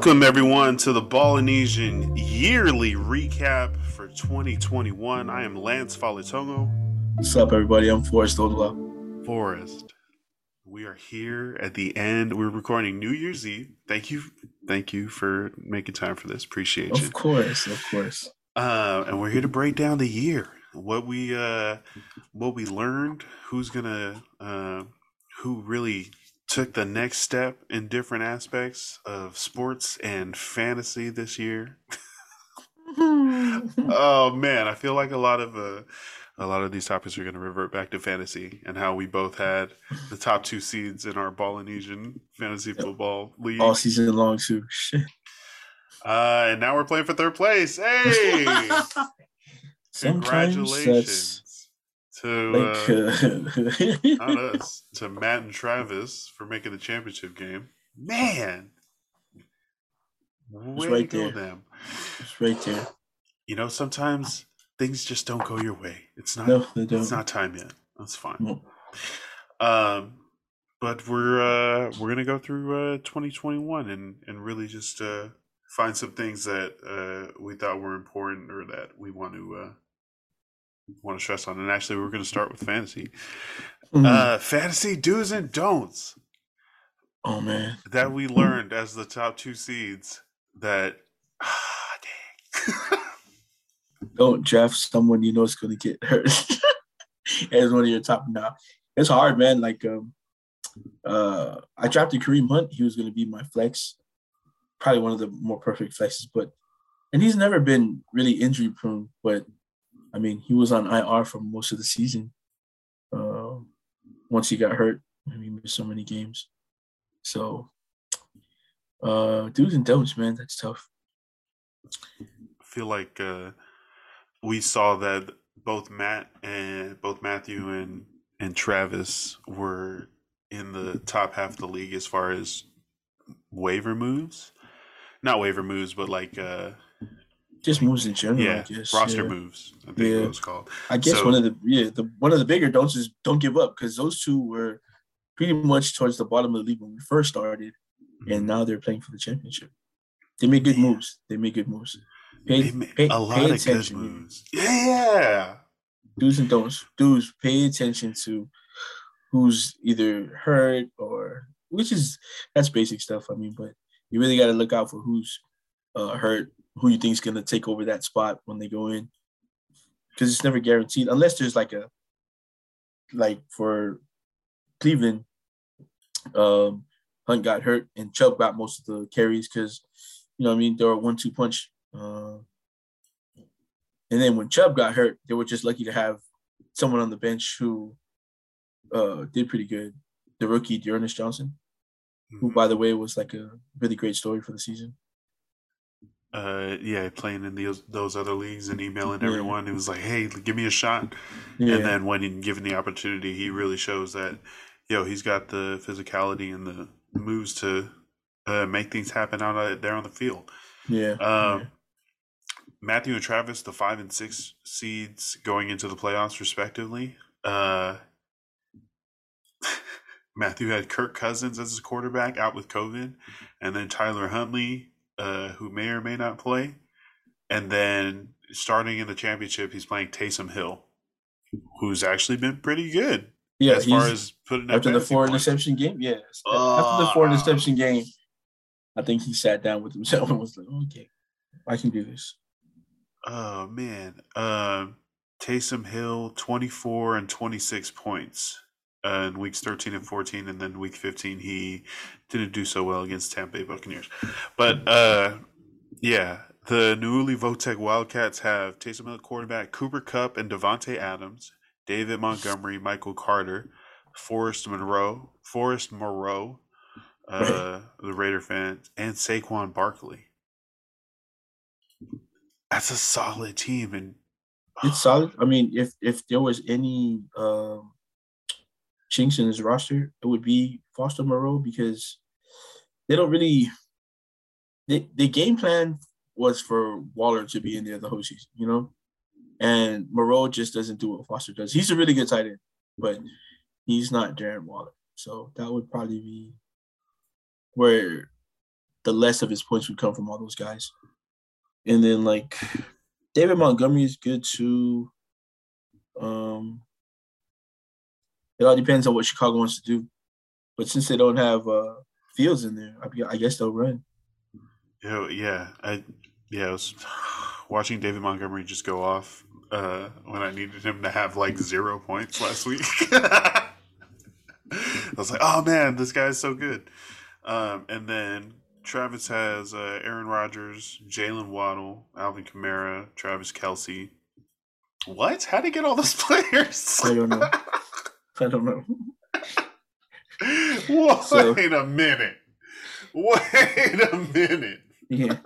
Welcome, everyone, to the Polynesian yearly recap for 2021. I am Lance Falitongo. What's up, everybody? I'm Forrest Odula. Forrest. We are here at the end. We're recording New Year's Eve. Thank you. Thank you for making time for this. Appreciate you. Of course, of course. Uh, and we're here to break down the year. What we uh what we learned, who's gonna uh who really took the next step in different aspects of sports and fantasy this year. oh man, I feel like a lot of uh, a lot of these topics are going to revert back to fantasy and how we both had the top two seeds in our Polynesian fantasy football league all season long too. Shit. Uh, and now we're playing for third place. Hey, congratulations! To like, uh, not us to Matt and Travis for making the championship game. Man, way right there. them. It's right there. You know, sometimes things just don't go your way. It's not. No, they don't. It's not time yet. That's fine. No. Um, but we're uh we're gonna go through uh 2021 and and really just uh find some things that uh we thought were important or that we want to uh want to stress on. And actually, we're going to start with fantasy. Mm-hmm. Uh, fantasy do's and don'ts. Oh man, that we learned as the top two seeds. That ah. Don't draft someone you know is going to get hurt as one of your top. Now it's hard, man. Like, um, uh, I drafted Kareem Hunt. He was going to be my flex, probably one of the more perfect flexes. But and he's never been really injury prone. But I mean, he was on IR for most of the season. Uh, once he got hurt, I mean, missed so many games. So, uh, do's and don'ts, man, that's tough. I feel like uh, we saw that both Matt and both Matthew and and Travis were in the top half of the league as far as waiver moves. Not waiver moves, but like uh, just moves in general. Yeah, guess, roster yeah. moves. I think yeah. was called. I guess so, one of the yeah the one of the bigger don'ts is don't give up because those two were pretty much towards the bottom of the league when we first started, mm-hmm. and now they're playing for the championship. They made good moves. They made good moves. Pay, pay, a lot pay of attention. good moves. Yeah. Do's and don'ts. Do's pay attention to who's either hurt or which is that's basic stuff. I mean, but you really got to look out for who's uh, hurt who you think is going to take over that spot when they go in because it's never guaranteed unless there's like a like for Cleveland, um, Hunt got hurt and Chubb got most of the carries because you know I mean they were one two punch. Uh, and then when Chubb got hurt, they were just lucky to have someone on the bench who uh, did pretty good. The rookie D'Ernest Johnson, who mm-hmm. by the way was like a really great story for the season uh yeah playing in those those other leagues and emailing everyone. It was like hey give me a shot. Yeah. and then when given the opportunity he really shows that yo he's got the physicality and the moves to uh, make things happen out there on the field. Yeah. Um yeah. matthew and travis the five and six seeds going into the playoffs respectively uh matthew had kirk cousins as his quarterback out with covid and then tyler huntley uh, who may or may not play. And then starting in the championship, he's playing Taysom Hill, who's actually been pretty good. Yeah, as far as putting after the four points. interception game. Yes, uh, after the four uh, interception game, I think he sat down with himself and was like, "Okay, I can do this." Oh man, um, Taysom Hill, twenty four and twenty six points uh, in weeks 13 and 14 and then week 15 he didn't do so well against Tampa Bay Buccaneers. But uh, yeah, the Newly Votech Wildcats have Taysom Hill quarterback, Cooper Kupp and Davante Adams, David Montgomery, Michael Carter, Forrest Monroe, Foster Moreau, uh, the Raider fans, and Saquon Barkley. That's a solid team, and it's solid. I mean, if if there was any um, chinks in his roster, it would be Foster Moreau because they don't really. They, the game plan was for Waller to be in there the whole season, you know, and Moreau just doesn't do what Foster does. He's a really good tight end, but he's not Darren Waller. So that would probably be where the less of his points would come from all those guys. And then like David Montgomery is good too. Um, it all depends on what Chicago wants to do. But since they don't have uh, Fields in there, I, I guess they'll run. Yeah, yeah, I yeah, I was watching David Montgomery just go off uh, when I needed him to have like zero points last week. I was like, oh man, this guy's so good. Um, and then Travis has uh, Aaron Rodgers, Jaylen Waddle, Alvin Kamara, Travis Kelce. What? How did he get all those players? I don't know. I don't know. Wait so, a minute. Wait a minute. Yeah.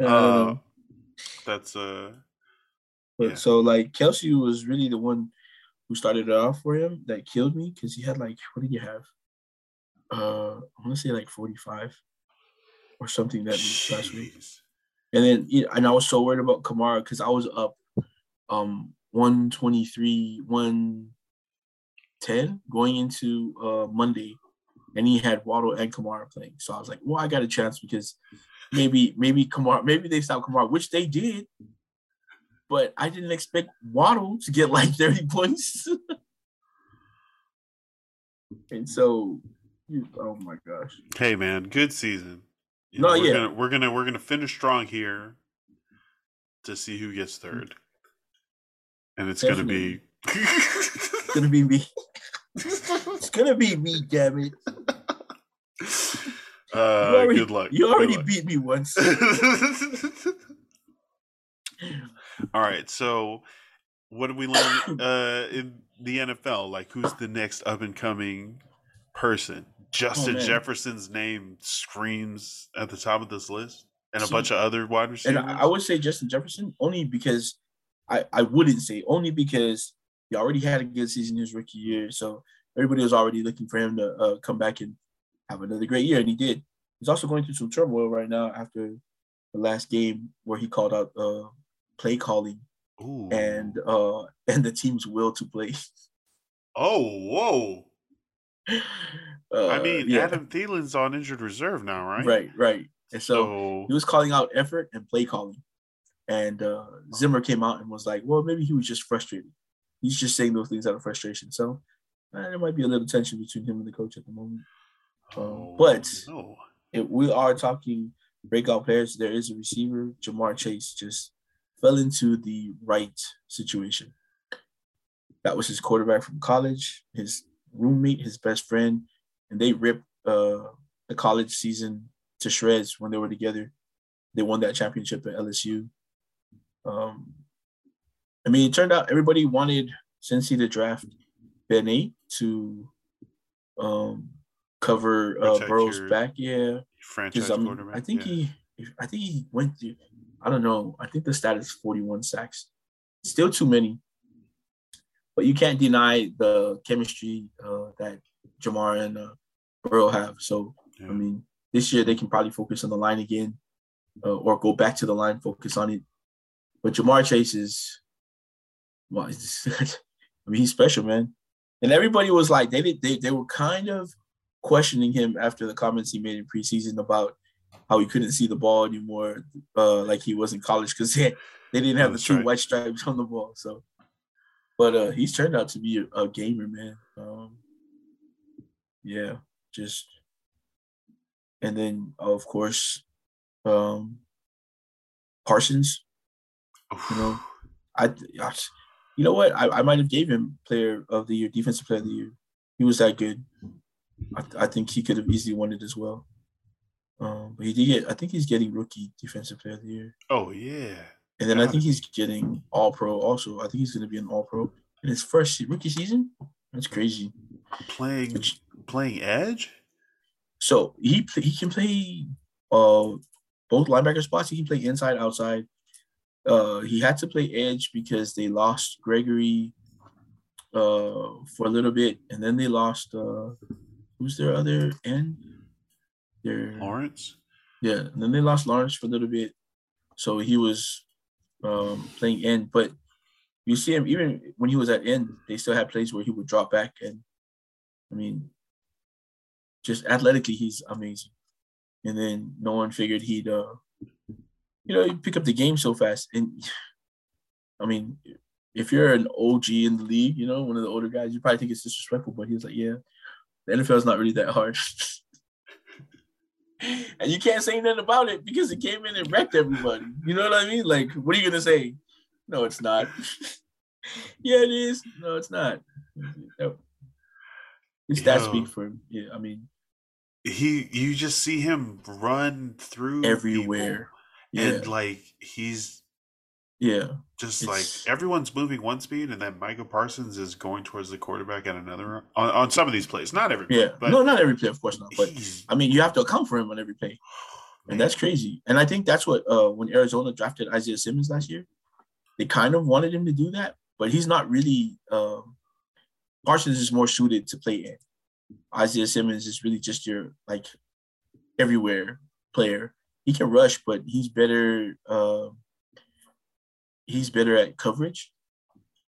uh, that's uh but yeah. so like Kelce was really the one who started it off for him that killed me because he had like what did you have? Uh I want to say like 45 or something that Jeez. last week. And then and I was so worried about Kamara because I was up um 123, 110 going into uh Monday and he had Waddle and Kamara playing. So I was like, well, I got a chance because maybe maybe Kamara maybe they stopped Kamara, which they did. But I didn't expect Waddle to get like 30 points. and so oh my gosh. Hey man, good season. You no, know, we're yeah. Gonna, we're gonna we're gonna finish strong here to see who gets third. And it's gonna be it's gonna be me. it's gonna be me, damn it. Uh, already, good luck. You already luck. beat me once. All right, so what did we learn uh, in the NFL? Like, who's the next up and coming person? Justin oh, Jefferson's name screams at the top of this list, and a bunch of other wide receivers. And I would say Justin Jefferson only because I I wouldn't say only because he already had a good season his rookie year, so everybody was already looking for him to uh, come back and have another great year, and he did. He's also going through some turmoil right now after the last game where he called out uh, play calling Ooh. and uh, and the team's will to play. Oh, whoa! Uh, I mean, yeah. Adam Thielen's on injured reserve now, right? Right, right. And so, so... he was calling out effort and play calling, and uh, Zimmer came out and was like, "Well, maybe he was just frustrated. He's just saying those things out of frustration." So uh, there might be a little tension between him and the coach at the moment. Um, oh, but no. if we are talking breakout players, there is a receiver, Ja'Marr Chase, just fell into the right situation. That was his quarterback from college, his roommate, his best friend, and they ripped uh, the college season to shreds when they were together. They won that championship at LSU. Um, I mean, it turned out everybody wanted Cincy to draft Ben to um, cover uh, Burrow's back. Yeah, franchise um, quarterback. I think yeah. he, I think he went through. I don't know. I think the stat is 41 sacks. Still too many, but you can't deny the chemistry uh, that Ja'Marr and uh, Burrow have. So yeah. I mean, this year they can probably focus on the line again, uh, or go back to the line, focus on it. But Ja'Marr Chase is, well, I mean, he's special, man. And everybody was like, they did, they, they were kind of questioning him after the comments he made in preseason about how he couldn't see the ball anymore, uh, like he was in college because they, they didn't have That's the two right. white stripes on the ball. So, but uh, he's turned out to be a, a gamer, man. Um, yeah, just and then of course, um, Parsons. You know, I, I you know what? I, I might have gave him player of the year, defensive player of the year. He was that good. I, I think he could have easily won it as well. Um, but he did get. I think he's getting rookie defensive player of the year. Oh yeah. And then I think he's getting All Pro also. I think he's going to be an All Pro in his first rookie season. That's crazy. Playing Which, playing edge. So he he can play uh both linebacker spots. He can play inside, outside. Uh, he had to play edge because they lost Gregory uh for a little bit, and then they lost uh who's their other end? Their Lawrence. Yeah, and then they lost Lawrence for a little bit, so he was um, playing end. But you see him even when he was at end, they still had plays where he would drop back, and I mean, just athletically, he's amazing. and then no one figured he'd, uh, you know, he'd pick up the game so fast. And I mean, if you're an OG in the league, you know, one of the older guys, you probably think it's disrespectful, but he was like, yeah, the NFL is not really that hard. and you can't say nothing about it because it came in and wrecked everybody. You know what I mean? Like, what are you gonna say? No, it's not. yeah, it is. No, it's not. His stats speak for him. Yeah, I mean, he you just see him run through everywhere. Yeah. And like he's yeah. Just like everyone's moving one speed, and then Micah Parsons is going towards the quarterback at another on, on some of these plays. Not every play, yeah, no, not every play, of course not. But I mean, you have to account for him on every play, and that's crazy. And I think that's what uh, when Arizona drafted Isaiah Simmons last year, they kind of wanted him to do that, but he's not really. Uh, Parsons is more suited to play in. Isaiah Simmons is really just your like everywhere player. He can rush, but he's better. Uh, he's better at coverage,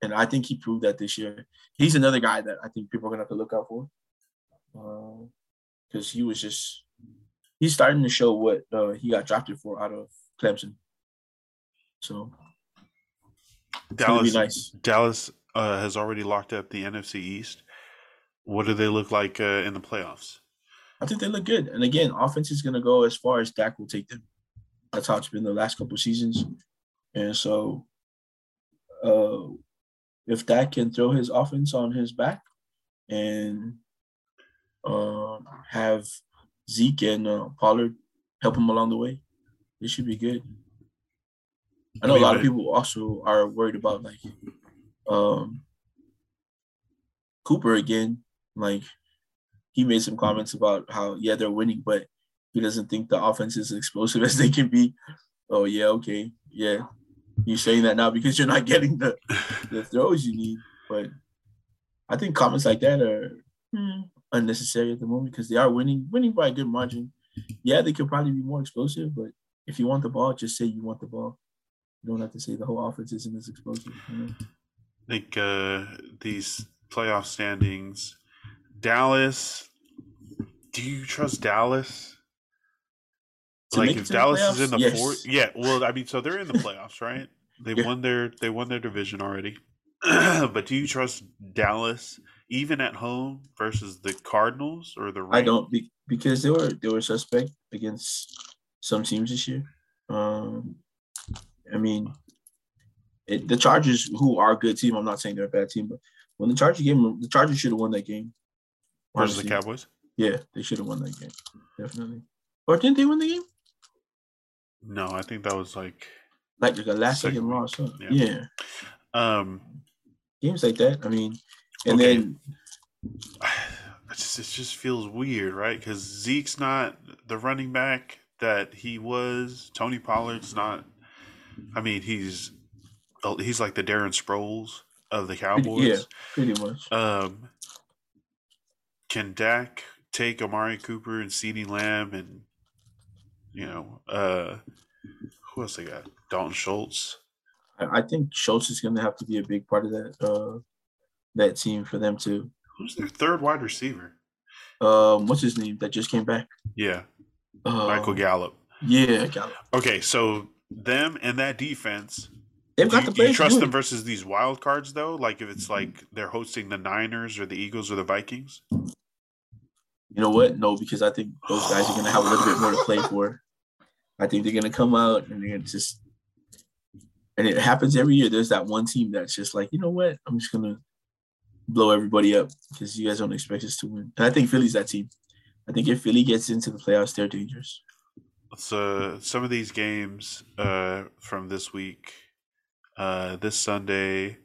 and I think he proved that this year. He's another guy that I think people are gonna have to look out for, because uh, he was just he's starting to show what uh, he got drafted for out of Clemson. So Dallas, nice. Dallas uh, has already locked up the NFC East. What do they look like uh, in the playoffs? I think they look good. And again, offense is going to go as far as Dak will take them. That's how it's been the last couple seasons. And so, uh, if Dak can throw his offense on his back and uh, have Zeke and uh, Pollard help him along the way, it should be good. I know a lot of people also are worried about like um, Cooper again. Like he made some comments about how yeah they're winning, but he doesn't think the offense is as explosive as they can be. Oh yeah, okay, yeah, you're saying that now because you're not getting the, the throws you need. But I think comments like that are hmm, unnecessary at the moment because they are winning, winning by a good margin. Yeah, they could probably be more explosive, but if you want the ball, just say you want the ball. You don't have to say the whole offense isn't as explosive. You know? I think uh, these playoff standings, Dallas. Do you trust Dallas? To like if Dallas is in the yes. fourth, yeah. Well, I mean, so they're in the playoffs, right? They yeah. won their they won their division already. but do you trust Dallas even at home versus the Cardinals or the? Rams? I don't because they were they were suspect against some teams this year. Um, I mean, it, the Chargers, who are a good team, I'm not saying they're a bad team, but when the Chargers game, the Chargers should have won that game. Versus the Cowboys. Yeah, they should have won that game, definitely. Or didn't they win the game? No, I think that was like like the last second loss. Huh? Yeah. yeah. Um, games like that. I mean, and okay. then it just, it just feels weird, right? Because Zeke's not the running back that he was. Tony Pollard's not. I mean, he's he's like the Darren Sproles of the Cowboys. Yeah, pretty much. Um, can Dak take Amari Cooper and CeeDee Lamb and you know, uh, who else they got? Dalton Schultz. I think Schultz is going to have to be a big part of that uh, that team for them too. Who's their third wide receiver? Um, what's his name that just came back? Yeah, uh, Michael Gallup. Yeah, Gallup. Okay, so them and that defense. They've got you, the you trust them versus these wild cards though? Like if it's like they're hosting the Niners or the Eagles or the Vikings? You know what? No, because I think those guys are gonna have a little bit more to play for. I think they're gonna come out and they're gonna just and it happens every year. There's that one team that's just like, you know what? I'm just gonna blow everybody up because you guys don't expect us to win. And I think Philly's that team. I think if Philly gets into the playoffs, they're dangerous. So some of these games uh, from this week, uh, this Sunday,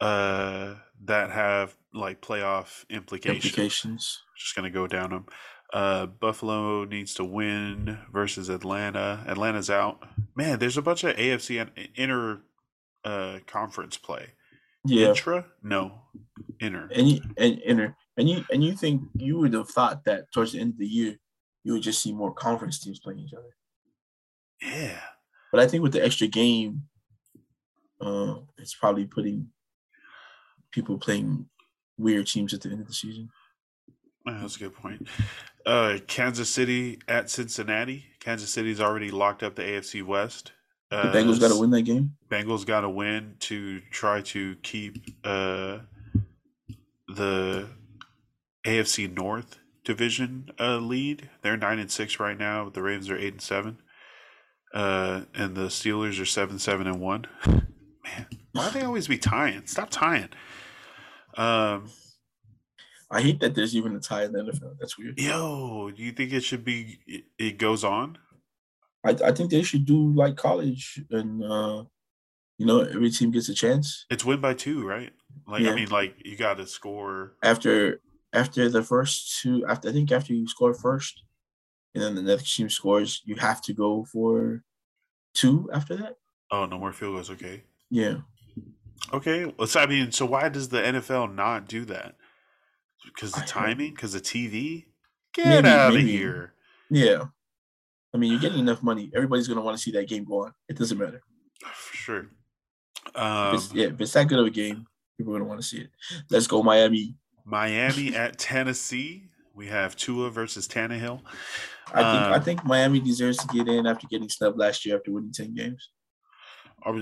uh, that have like playoff implications. Implications. Just gonna go down them. Uh, Buffalo needs to win versus Atlanta. Atlanta's out. Man, there's a bunch of AFC and inter uh, conference play. Yeah. Intra? No. Inner. And you, and inner. And you and you think you would have thought that towards the end of the year you would just see more conference teams playing each other. Yeah. But I think with the extra game, uh, it's probably putting people playing weird teams at the end of the season. That's a good point. Uh, Kansas City at Cincinnati. Kansas City's already locked up the AFC West. Uh, the Bengals got to win that game. Bengals got to win to try to keep uh, the AFC North division uh, lead. They're nine and six right now. The Ravens are eight and seven, uh, and the Steelers are seven seven and one. Man, why do they always be tying? Stop tying. Um, I hate that there's even a tie in the NFL. That's weird. Yo, do you think it should be? It goes on. I I think they should do like college, and uh, you know, every team gets a chance. It's win by two, right? Like yeah. I mean, like you got to score after after the first two. After I think after you score first, and then the next team scores, you have to go for two after that. Oh, no more field goals. Okay. Yeah. Okay. Well, so, I mean, so why does the NFL not do that? Because the timing? Because the TV? Get maybe, out of here. Yeah. I mean, you're getting enough money. Everybody's going to want to see that game go on. It doesn't matter. For sure. Um, if yeah, if it's that good of a game, people are going to want to see it. Let's go, Miami. Miami at Tennessee. We have Tua versus Tannehill. I think um, I think Miami deserves to get in after getting snubbed last year after winning ten games.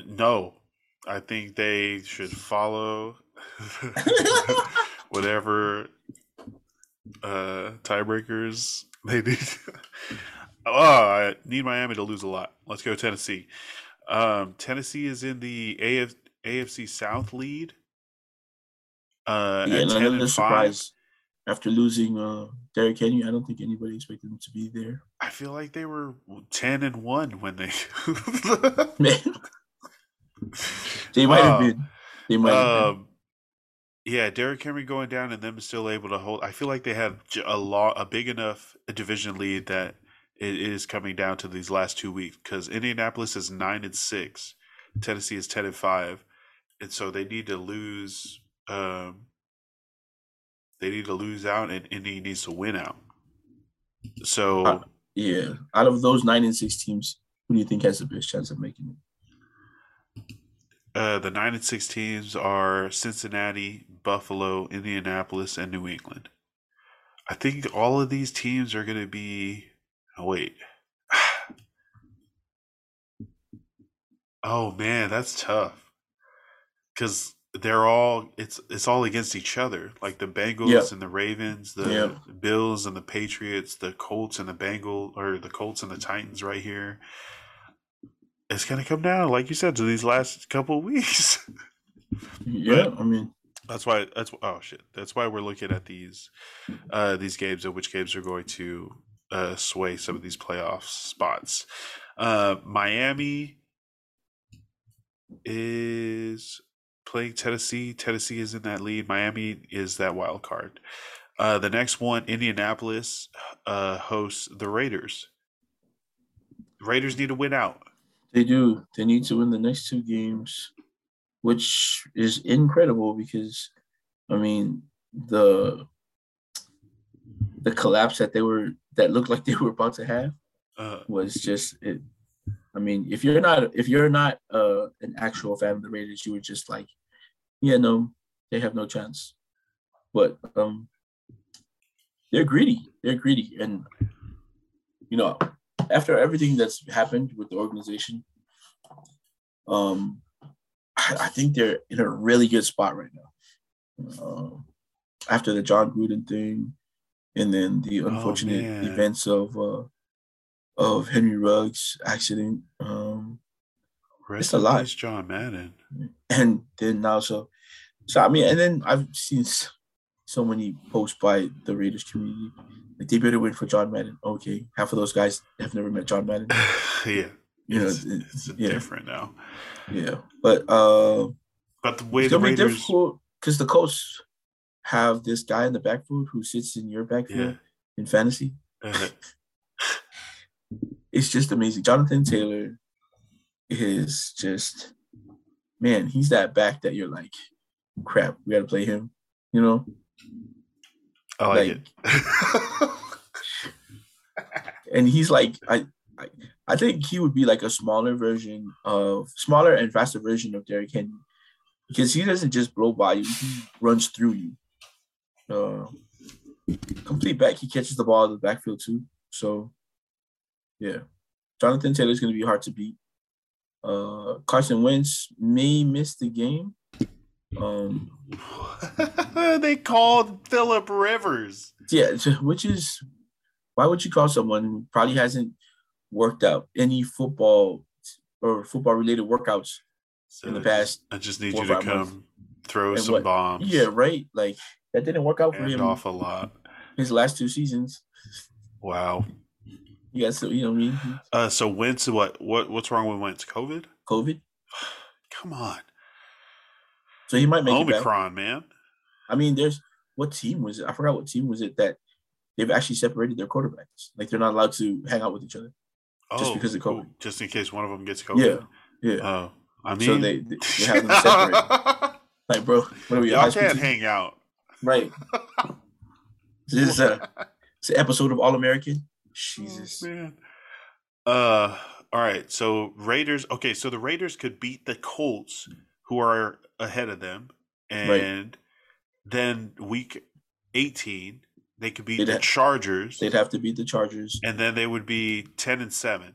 No, I think they should follow whatever uh, tiebreakers they need. oh, I need Miami to lose a lot. Let's go Tennessee. Um, Tennessee is in the AF, AFC South lead. Uh, yeah, and another surprise after losing uh, Derrick Henry. I don't think anybody expected them to be there. I feel like they were ten and one when they. They might have uh, been. They might have been. Um, yeah, Derrick Henry going down and them still able to hold. I feel like they have a lot, a big enough division lead that it is coming down to these last two weeks because Indianapolis is nine and six, Tennessee is ten and five, and so they need to lose. Um, they need to lose out, and Indy needs to win out. So, uh, yeah, out of those nine and six teams, who do you think has the best chance of making it? Uh, the nine and six teams are Cincinnati, Buffalo, Indianapolis, and New England. I think all of these teams are going to be. Oh wait. oh man, that's tough. Because they're all it's it's all against each other. Like the Bengals yep. and the Ravens, the yep. Bills and the Patriots, the Colts and the Bengal or the Colts and the Titans right here. It's gonna come down, like you said, to these last couple of weeks. yeah, but I mean that's why that's oh shit. That's why we're looking at these uh these games and which games are going to uh sway some of these playoff spots. Uh Miami is playing Tennessee. Tennessee is in that lead. Miami is that wild card. Uh, the next one, Indianapolis, uh, hosts the Raiders. Raiders need to win out. They do. They need to win the next two games, which is incredible because, I mean, the the collapse that they were that looked like they were about to have uh, was just it. I mean, if you're not if you're not uh, an actual fan of the Raiders, you were just like, yeah, no, they have no chance. But um, they're greedy. They're greedy, and you know, after everything that's happened with the organization, um, I, I think they're in a really good spot right now. Um, after the Jon Gruden thing, and then the oh, unfortunate oh, events of uh, of Henry Ruggs accident. Um, Rest it's a lot. John Madden. And then now so so I mean, and then I've seen so many posts by the Raiders community. Like they better win for John Madden. Okay, half of those guys have never met John Madden. yeah, you know, it's, it's yeah. different now. Yeah, but uh, but the way the Raiders because the Colts have this guy in the backfield who sits in your backfield yeah. in fantasy. Uh-huh. it's just amazing. Jonathan Taylor is just man, he's that back that you're like, crap, we gotta play him, you know? I like, like it. and he's like, I, I I think he would be like a smaller version of smaller and faster version of Derrick Henry. Because he doesn't just blow by you, he runs through you. Uh, complete back. He catches the ball in the backfield too. So, yeah, Jonathan Taylor's going to be hard to beat. Uh, Carson Wentz may miss the game. Um, they called Philip Rivers. Yeah, which is why would you call someone who probably hasn't worked out any football or football related workouts so in the past? I just need you to come months. throw and some what, bombs. Yeah, right. Like that didn't work out for him. Off a lot. His last two seasons. Wow. Yeah, so you know what I mean? Uh, so Wentz, what, what, what's wrong with Wentz? COVID. COVID. Come on. So he might make it. Omicron, man. I mean, there's what team was it? I forgot what team was it that they've actually separated their quarterbacks. Like they're not allowed to hang out with each other oh, just because of COVID. Just in case one of them gets COVID. Yeah, yeah. Oh, I mean, so they they have them separated. like, bro, what are we? Y'all can't hang out, right? this is a it's an episode of All American. Jesus, oh, man. Uh, all right. So Raiders. Okay, so the Raiders could beat the Colts who are ahead of them, and right. then week eighteen they could beat they'd the Chargers. They'd have to beat the Chargers, and then they would be ten and seven.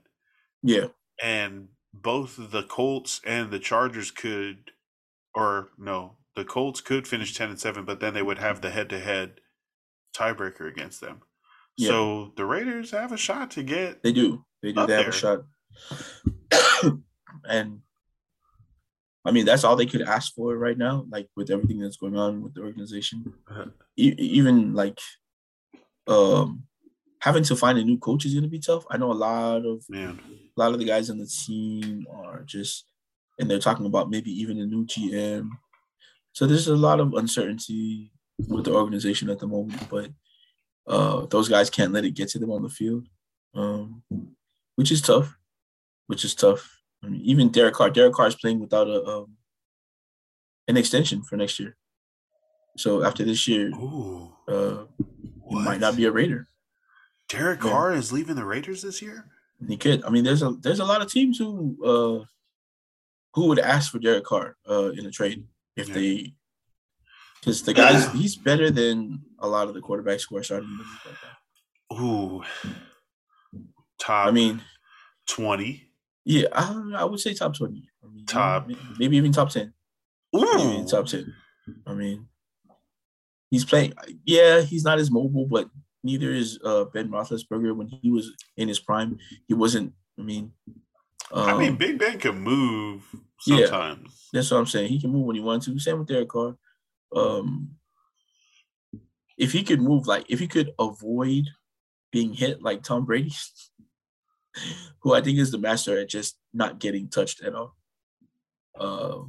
Yeah, and both the Colts and the Chargers could, or no, the Colts could finish ten and seven, but then they would have the head-to-head tiebreaker against them. Yeah. So the Raiders have a shot to get. They do. They do. They have there. a shot. and I mean, that's all they could ask for right now, like with everything that's going on with the organization. Uh-huh. E- even like um, having to find a new coach is going to be tough. I know a lot of Man. a lot of the guys on the team are just, and they're talking about maybe even a new GM. So there's a lot of uncertainty with the organization at the moment, but uh, those guys can't let it get to them on the field, um, which is tough. Which is tough. I mean, even Derek Carr. Derek Carr is playing without a um, an extension for next year. So after this year, Ooh, uh, he might not be a Raider. Derek yeah. Carr is leaving the Raiders this year. He could. I mean, there's a there's a lot of teams who uh, who would ask for Derek Carr uh, in a trade if yeah. they because the guys he's better than a lot of the quarterbacks who are starting league. Ooh, top. I mean, twenty. Yeah, I, I would say top twenty. I mean, top, maybe, maybe even top ten. Ooh, top ten. I mean, he's playing. Yeah, he's not as mobile, but neither is uh, Ben Roethlisberger. When he was in his prime, he wasn't. I mean, um, I mean, um, Big Ben can move sometimes. Yeah, that's what I'm saying. He can move when he wants to. Same with Derek Carr. Um, if he could move, like if he could avoid being hit like Tom Brady, who I think is the master at just not getting touched at all. Uh,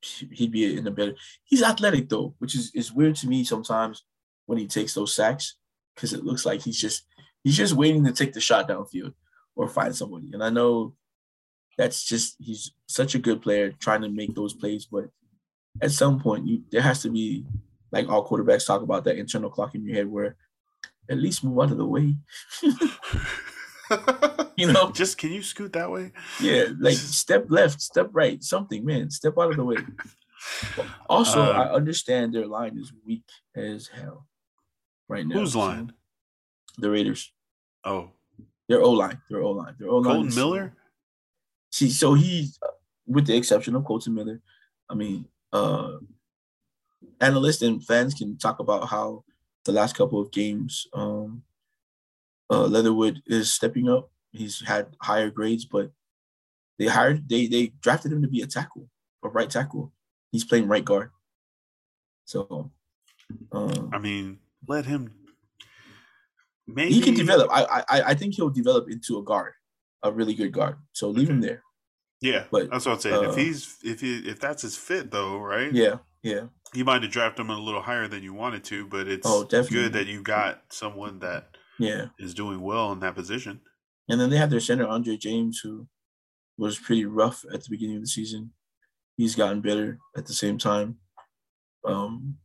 he'd be in a better. He's athletic though, which is is weird to me sometimes when he takes those sacks because it looks like he's just he's just waiting to take the shot downfield or find somebody. And I know that's just he's such a good player trying to make those plays, but at some point you, there has to be like all quarterbacks talk about that internal clock in your head where at least move out of the way. you know, just can you scoot that way? Yeah, like step left, step right, something, man. Step out of the way. Also, uh, I understand their line is weak as hell right now. Whose line? The Raiders. Oh, their O line. Their O line. Their O line. Kolton Miller. See, so he, with the exception of Kolton Miller, I mean, uh, analysts and fans can talk about how the last couple of games, um, uh, Leatherwood is stepping up. He's had higher grades, but they hired they they drafted him to be a tackle, a right tackle. He's playing right guard. So, um, I mean, let him. Maybe he can develop. I I I think he'll develop into a guard, a really good guard. So leave him there. Yeah, but that's what I'm saying. Uh, if he's if he if that's his fit though, right? Yeah, yeah. You might have drafted him a little higher than you wanted to, but it's oh, definitely. good that you got someone that yeah is doing well in that position. And then they have their center Andre James, who was pretty rough at the beginning of the season. He's gotten better at the same time. Um,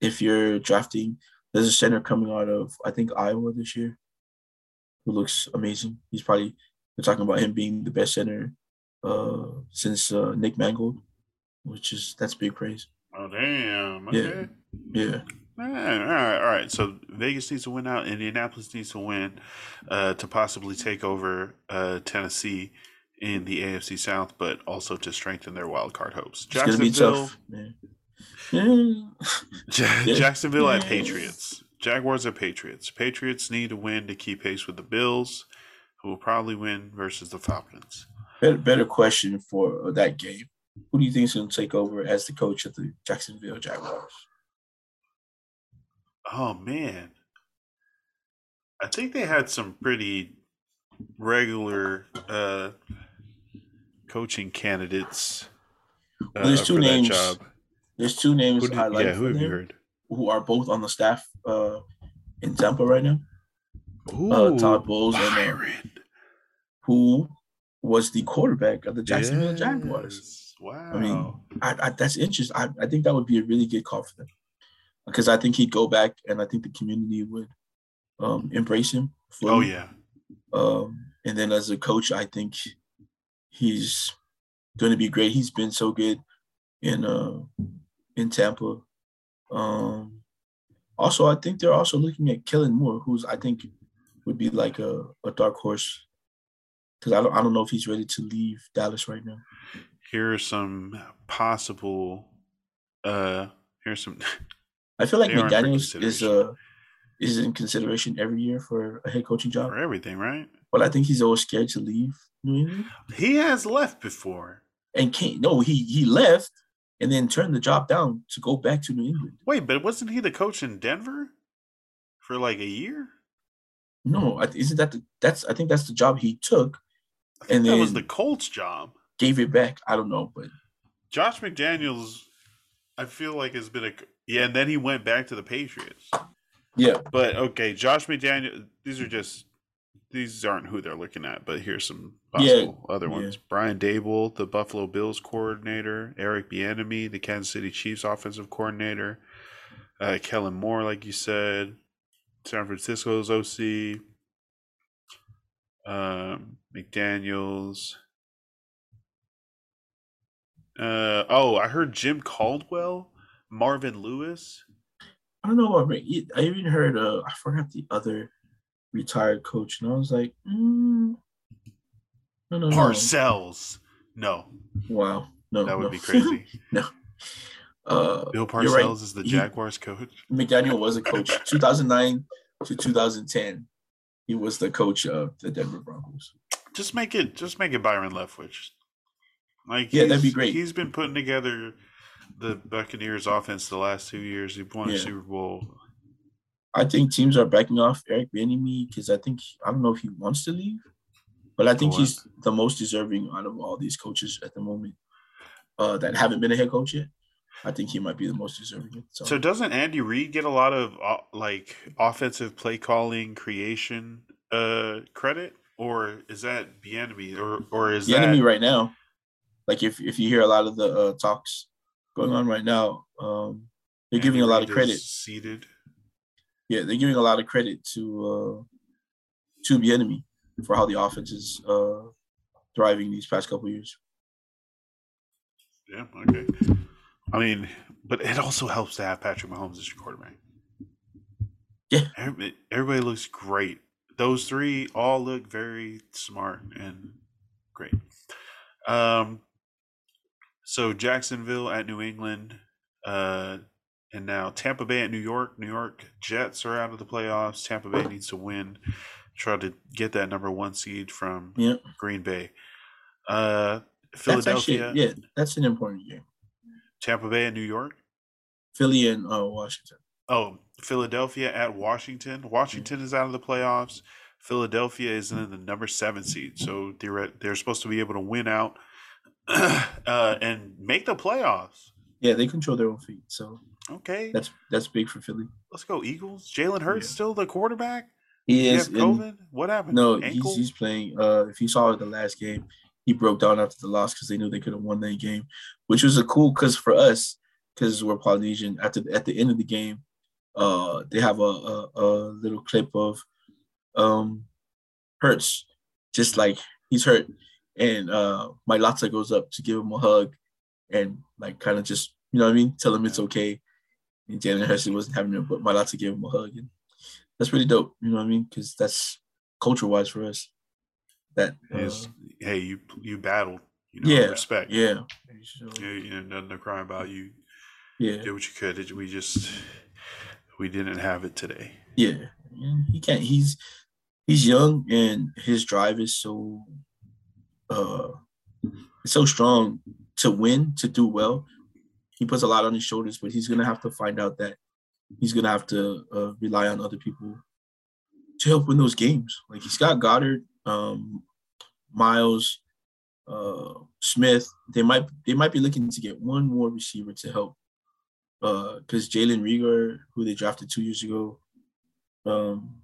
if you're drafting, there's a center coming out of I think Iowa this year, who looks amazing. He's probably they're talking about him being the best center uh, since uh, Nick Mangold, which is that's big praise. Oh damn! Okay. Yeah, yeah. All right, all right, all right. So Vegas needs to win out. Indianapolis needs to win uh, to possibly take over uh, Tennessee in the AFC South, but also to strengthen their wild card hopes. It's gonna be Jacksonville, tough, man. Yeah. Ja- Yeah. Jacksonville at Patriots. Jaguars at Patriots. Patriots need to win to keep pace with the Bills, who will probably win versus the Falcons. Better, better question for uh, that game. Who do you think is going to take over as the coach of the Jacksonville Jaguars? Oh man, I think they had some pretty regular uh, coaching candidates. Uh, Well, there's two for that names. There's two names Who did- I like yeah, who have you heard? who are both on the staff uh, in Tampa right now. Ooh, Todd Bowles and, uh, Who was the quarterback of the Jacksonville Jaguars? Wow. I mean, I, I, that's interesting. I, I think that would be a really good call for them because I think he'd go back and I think the community would um, embrace him. oh yeah. Um, and then as a coach, I think he's going to be great. He's been so good in uh, in Tampa. Um, also, I think they're also looking at Kellen Moore, who's I think would be like a, a dark horse because I don't I don't know if he's ready to leave Dallas right now. Here are some possible. Uh, here's some. I feel like They are in for McDaniels is consideration. uh is in consideration every year for a head coaching job, for everything, right? but I think he's always scared to leave New England. He has left before. and can't no he he left and then turned the job down to go back to New England. Wait, but wasn't he the coach in Denver for like a year? No, isn't that the, that's I think that's the job he took And that was the Colts job. gave it back. I don't know, but Josh McDaniels, I feel like has been a yeah, and then he went back to the Patriots. yeah, But okay, Josh McDaniel. These are just these aren't who they're looking at. But here's some Yeah, possible other yeah. ones: Brian Daboll, the Buffalo Bills coordinator; Eric Bieniemy, the Kansas City Chiefs offensive coordinator; uh, Kellen Moore, like you said, San Francisco's OC; um, McDaniels. Uh, oh, I heard Jim Caldwell, Marvin Lewis. I don't know. I, mean, I even heard uh I forgot the other retired coach, and I was like, mm, no, no, no. Parcells. No, Wow, no, that would no. be crazy. uh, Bill You're right. Parcells is the He- Jaguars coach. McDaniel was a coach, 2009 to 2010. He was the coach of the Denver Broncos. Just make it, just make it Byron Leftwich. Like, Yeah, that'd be great. He's been putting together the Buccaneers offense the last two years. He won a Super Bowl. I think teams are backing off Eric Bieniemy because I think I don't know if he wants to leave, but I think what? he's the most deserving out of all these coaches at the moment uh, that haven't been a head coach yet. I think he might be the most deserving. So, So doesn't Andy Reid get a lot of uh, like offensive play calling creation uh credit, or is that Bieniemy, or or is the that enemy right now, like if if you hear a lot of the uh, talks going on right now, um, they're giving a lot of credit. seated? Yeah, they're giving a lot of credit to uh, to Bieniemy for how the offense is uh, thriving these past couple years. Yeah, okay. I mean, but it also helps to have Patrick Mahomes as your quarterback. Yeah. Everybody, everybody looks great. Those three all look very smart and great. Um, so Jacksonville at New England, uh, and now Tampa Bay at New York. New York Jets are out of the playoffs. Tampa Bay needs to win, try to get that number one seed from Yeah, Green Bay. Uh, that's actually Philadelphia, yeah, that's an important game. Tampa Bay and New York. Philly and uh, Washington. Oh, Philadelphia at Washington. Washington is out of the playoffs. Philadelphia is in the number seven seed, so they're they're supposed to be able to win out uh, and make the playoffs. Yeah, they control their own feet, so Okay, that's that's big for Philly. let's go Eagles. Jalen Hurts Yeah. still the quarterback. He is COVID. What happened? no, he's he's playing. Uh, if you saw the last game, he broke down after the loss because they knew they could have won that game, which was a cool because for us, because we're Polynesian. At the at the end of the game, uh, they have a a, a little clip of um Hurts, just like he's hurt, and uh, Mailata goes up to give him a hug, and like kind of just you know what I mean, tell him it's okay, and Jalen Hurts wasn't having it, but my have gave him a hug. And that's pretty dope. You know what I mean? Because that's culture wise for us. That uh, hey, you you battled. You know, yeah, respect. Yeah, yeah, you know, nothing to cry about. You yeah, did what you could. We just we didn't have it today. Yeah, he can't. He's he's young and his drive is so uh so strong to win to do well. He puts a lot on his shoulders, but he's gonna have to find out that he's gonna have to uh, rely on other people to help win those games. Like he's got Goedert, um, Miles, uh, Smith. They might they might be looking to get one more receiver to help. Uh, because uh, Jalen Reagor, who they drafted two years ago, um,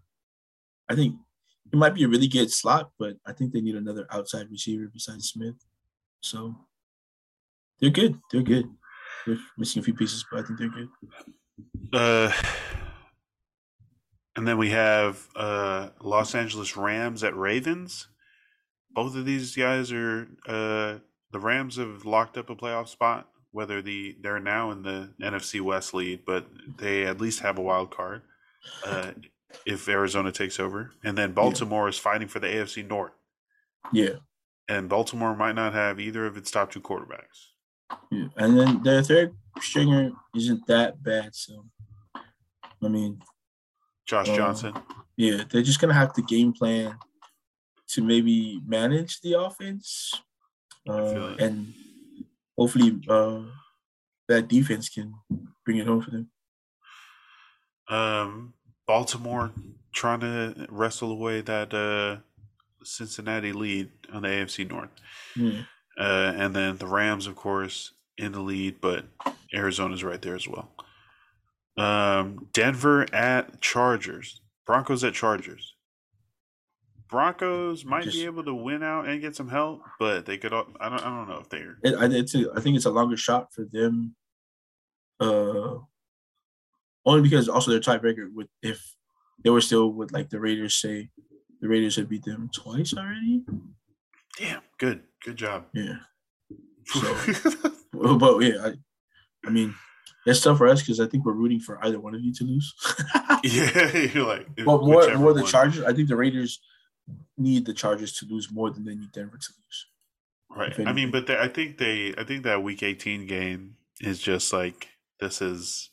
I think he might be a really good slot, but I think they need another outside receiver besides Smith. So they're good. They're good. They're missing a few pieces, but I think they're good. Uh, and then we have uh, Los Angeles Rams at Ravens. Both of these guys are uh, the Rams have locked up a playoff spot. Whether the they're now in the NFC West lead, but they at least have a wild card uh, if Arizona takes over. And then Baltimore yeah. is fighting for the AFC North. Yeah, and Baltimore might not have either of its top two quarterbacks. Yeah, and then their third stringer isn't that bad. So, I mean, Josh uh, Johnson. Yeah, they're just gonna have to game plan to maybe manage the offense, uh, and hopefully uh, that defense can bring it home for them. Um, Baltimore trying to wrestle away that uh, Cincinnati lead on the AFC North. Mm. Uh, and then the Rams, of course, in the lead, but Arizona's right there as well. Um, Denver at Chargers. Broncos at Chargers. Broncos might Just, be able to win out and get some help, but they could. I don't. I don't know if they're. It, I, it's a, I think it's a longer shot for them. Uh, only because also their tiebreaker with if they were still with like the Raiders say the Raiders have beat them twice already. Damn, good, good job. Yeah. So, but yeah, I, I mean, it's tough for us because I think we're rooting for either one of you to lose. yeah, you're like, but more, more the Chargers. I think the Raiders need the Chargers to lose more than they need Denver to lose. Right. I mean, but they, I think they, I think that Week 18 game is just like this is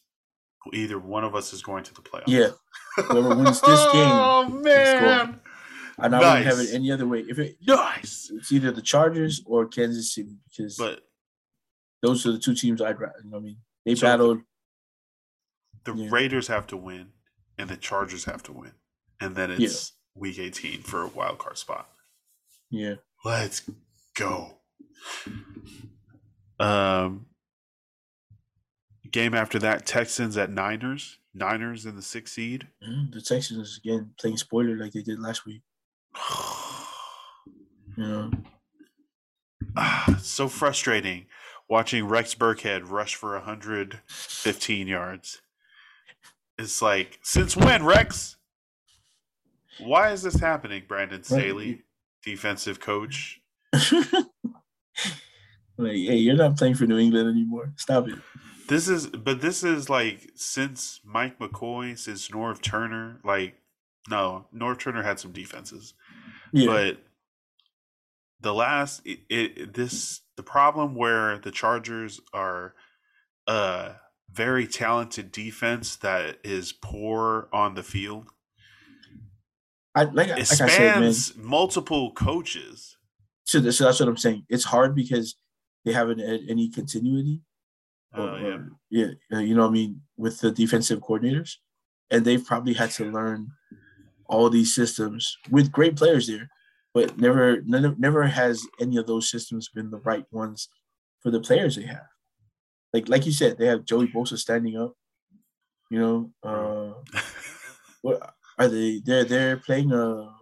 either one of us is going to the playoffs. Yeah. Whoever wins this game, oh man, and I nice. wouldn't have it any other way. If it nice, it's either the Chargers or Kansas City because but those are the two teams I'd rather. You know I mean, they so battled. The, the yeah. Raiders have to win, and the Chargers have to win, and then it's yeah. Week 18 for a wild card spot. Yeah, let's go. Um, game after that, Texans at Niners. Niners in the sixth seed. Mm, the Texans again playing spoiler like they did last week. yeah. Ah, so frustrating watching Rex Burkhead rush for 115 yards. It's like, since when, Rex? Why is this happening, Brandon Staley, defensive coach? like, hey, you're not playing for New England anymore. Stop it. This is, but this is like since Mike McCoy, since Norv Turner. Like, no, Norv Turner had some defenses, yeah. but the last it, it, this the problem where the Chargers are a very talented defense that is poor on the field. I like, it like spans said, multiple coaches. So, so that's what I'm saying. It's hard because they haven't had any continuity. Uh, yeah. yeah, uh, you know what I mean, with the defensive coordinators, and they've probably had to learn all these systems with great players there, but never, never, never has any of those systems been the right ones for the players they have. Like, like you said, they have Joey Bosa standing up. You know, uh, what are they? They're they're playing a.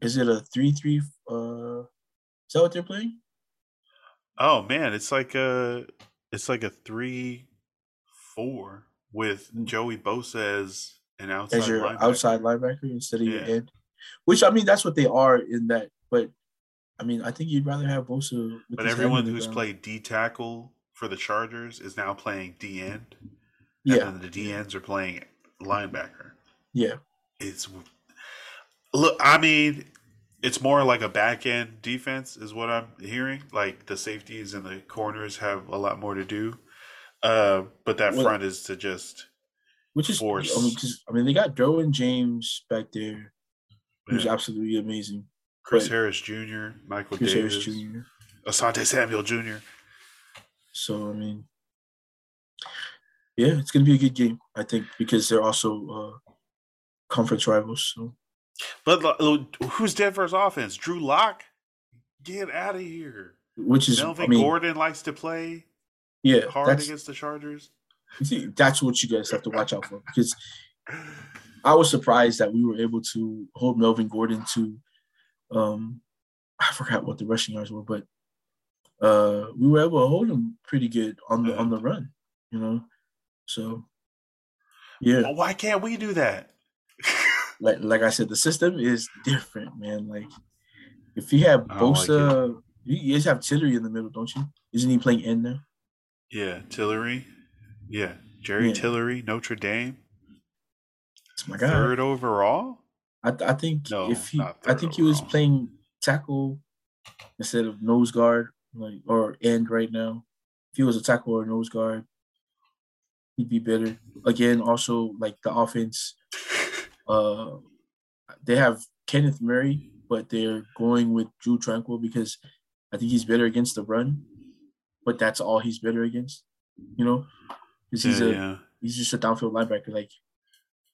Is it a three three? Uh, is that what they're playing? Oh man, it's like a it's like a three four with mm. Joey Bosa as an outside as your linebacker. outside linebacker instead of yeah. your end. Which I mean, that's what they are in that. But I mean, I think you'd rather have Bosa. but everyone who's played D tackle for the Chargers is now playing D end. Yeah. the D ends are playing linebacker. Yeah. It's look. I mean, it's more like a back end defense, is what I'm hearing. Like the safeties and the corners have a lot more to do, uh, but that Well- front is to just Which is Force. I mean, I mean, they got Derwin James back there, who's yeah. absolutely amazing. Chris but- Harris Jr., Michael Chris Davis, Harris Jr. Asante Samuel Jr. So I mean, yeah, it's gonna be a good game. I think because they're also uh, conference rivals. So But who's Denver's offense? Drew Lock? Get out of here. which is Melvin I mean, Gordon likes to play yeah, hard against the Chargers. see, that's what you guys have to watch out for because I was surprised that we were able to hold Melvin Gordon to um I forgot what the rushing yards were, but uh we were able to hold him pretty good on the on the run, you know. So yeah, Well, why can't we do that? Like like I said, the system is different, man. Like if you have don't like you you guys have Tillery in the middle, don't you? Isn't he playing end now? yeah, Tillery. Yeah, Jerry Yeah. Tillery, Notre Dame, It's my guy. third overall. I, I think No, if he, I think he was playing tackle instead of nose guard, like or end right now. If he was a tackle or nose guard, he'd be better. Again, also like the offense, uh, they have Kenneth Murray, but they're going with Drue Tranquill because I think he's better against the run, but that's all he's better against, you know, because he's yeah, a yeah. he's just a downfield linebacker. Like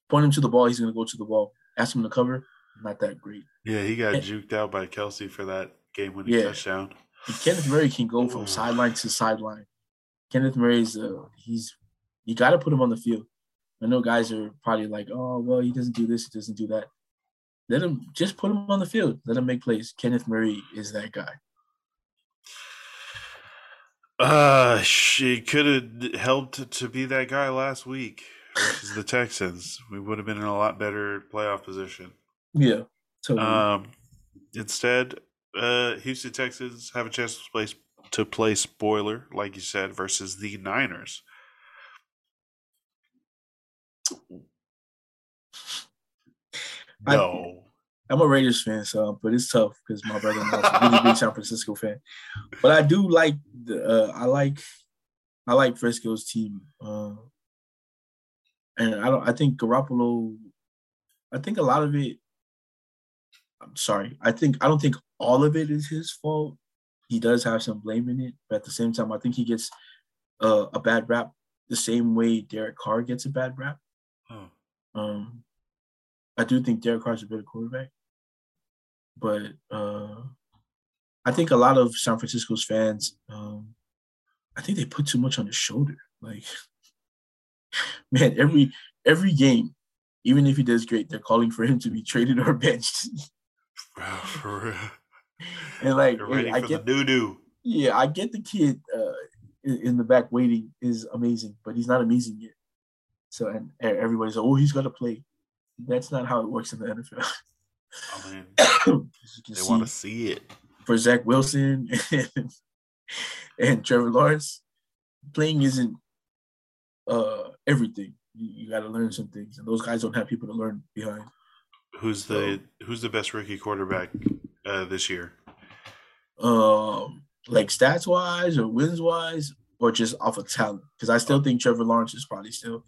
point him to the ball, he's gonna go to the ball. Ask him to cover, not that great. Yeah, he got And- juked out by Kelce for that game winning Yeah. touchdown. And Kenneth Murray can go from sideline to sideline. Kenneth Murray's uh, he's you got to put him on the field. I know guys are probably like, oh well, he doesn't do this, he doesn't do that. Let him just put him on the field. Let him make plays. Kenneth Murray is that guy. Uh, she could have helped to be that guy last week versus the Texans. We would have been in a lot better playoff position. Yeah, totally. Um, instead, uh, Houston Texans have a chance to play to play spoiler, like you said, versus the Niners. I- No, I'm a Raiders fan, so but it's tough because my brother is a really big San Francisco fan. But I do like the uh, I like I like Fresco's team, uh, and I don't. I think Garoppolo. I think a lot of it. I'm sorry. I think I don't think all of it is his fault. He does have some blame in it, but at the same time, I think he gets uh, a bad rap the same way Derek Carr gets a bad rap. Oh. Um, I do think Derek Carr's a better quarterback, but uh, I think a lot of San Francisco's fans, um, I think they put too much on his shoulder. Like, man, every every game, even if he does great, they're calling for him to be traded or benched. for real. and like, You're ready I for get, the doo doo. yeah, I get the kid uh, in, in the back waiting is amazing, but he's not amazing yet. So and everybody's like, oh, he's got to play. That's not how it works in the NFL. I mean, you can they want to see it. for Zach Wilson and, and Trevor Lawrence, playing isn't uh, everything. You, you got to learn some things, and those guys don't have people to learn behind. Who's the Who's the best rookie quarterback uh, this year? Um, like stats wise or wins wise, or just off of talent. Because I still think Trevor Lawrence is probably still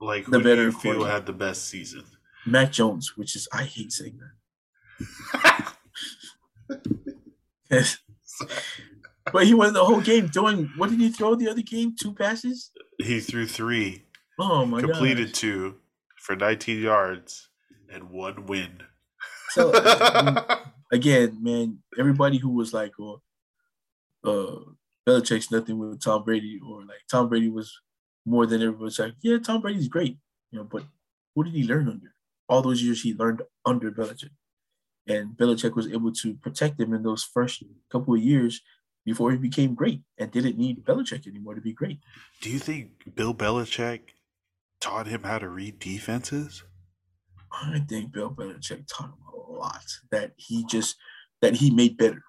Like, The who do better you feel had the best season? Mac Jones, which is I hate saying that. but he won the whole game doing what did he throw the other game? Two passes? he threw three, Oh my god. completed two for 19 yards and one win. So I again, man, everybody who was like, "Oh, uh, Belichick's nothing with Tom Brady," or like Tom Brady was more than everybody's like, "Yeah, Tom Brady's great," you know. But what did he learn under all those years? He learned under Belichick, and Belichick was able to protect him in those first couple of years before he became great, and didn't need Belichick anymore to be great. do you think Bill Belichick taught him how to read defenses? I think Bill Belichick taught him a lot that he just that he made better.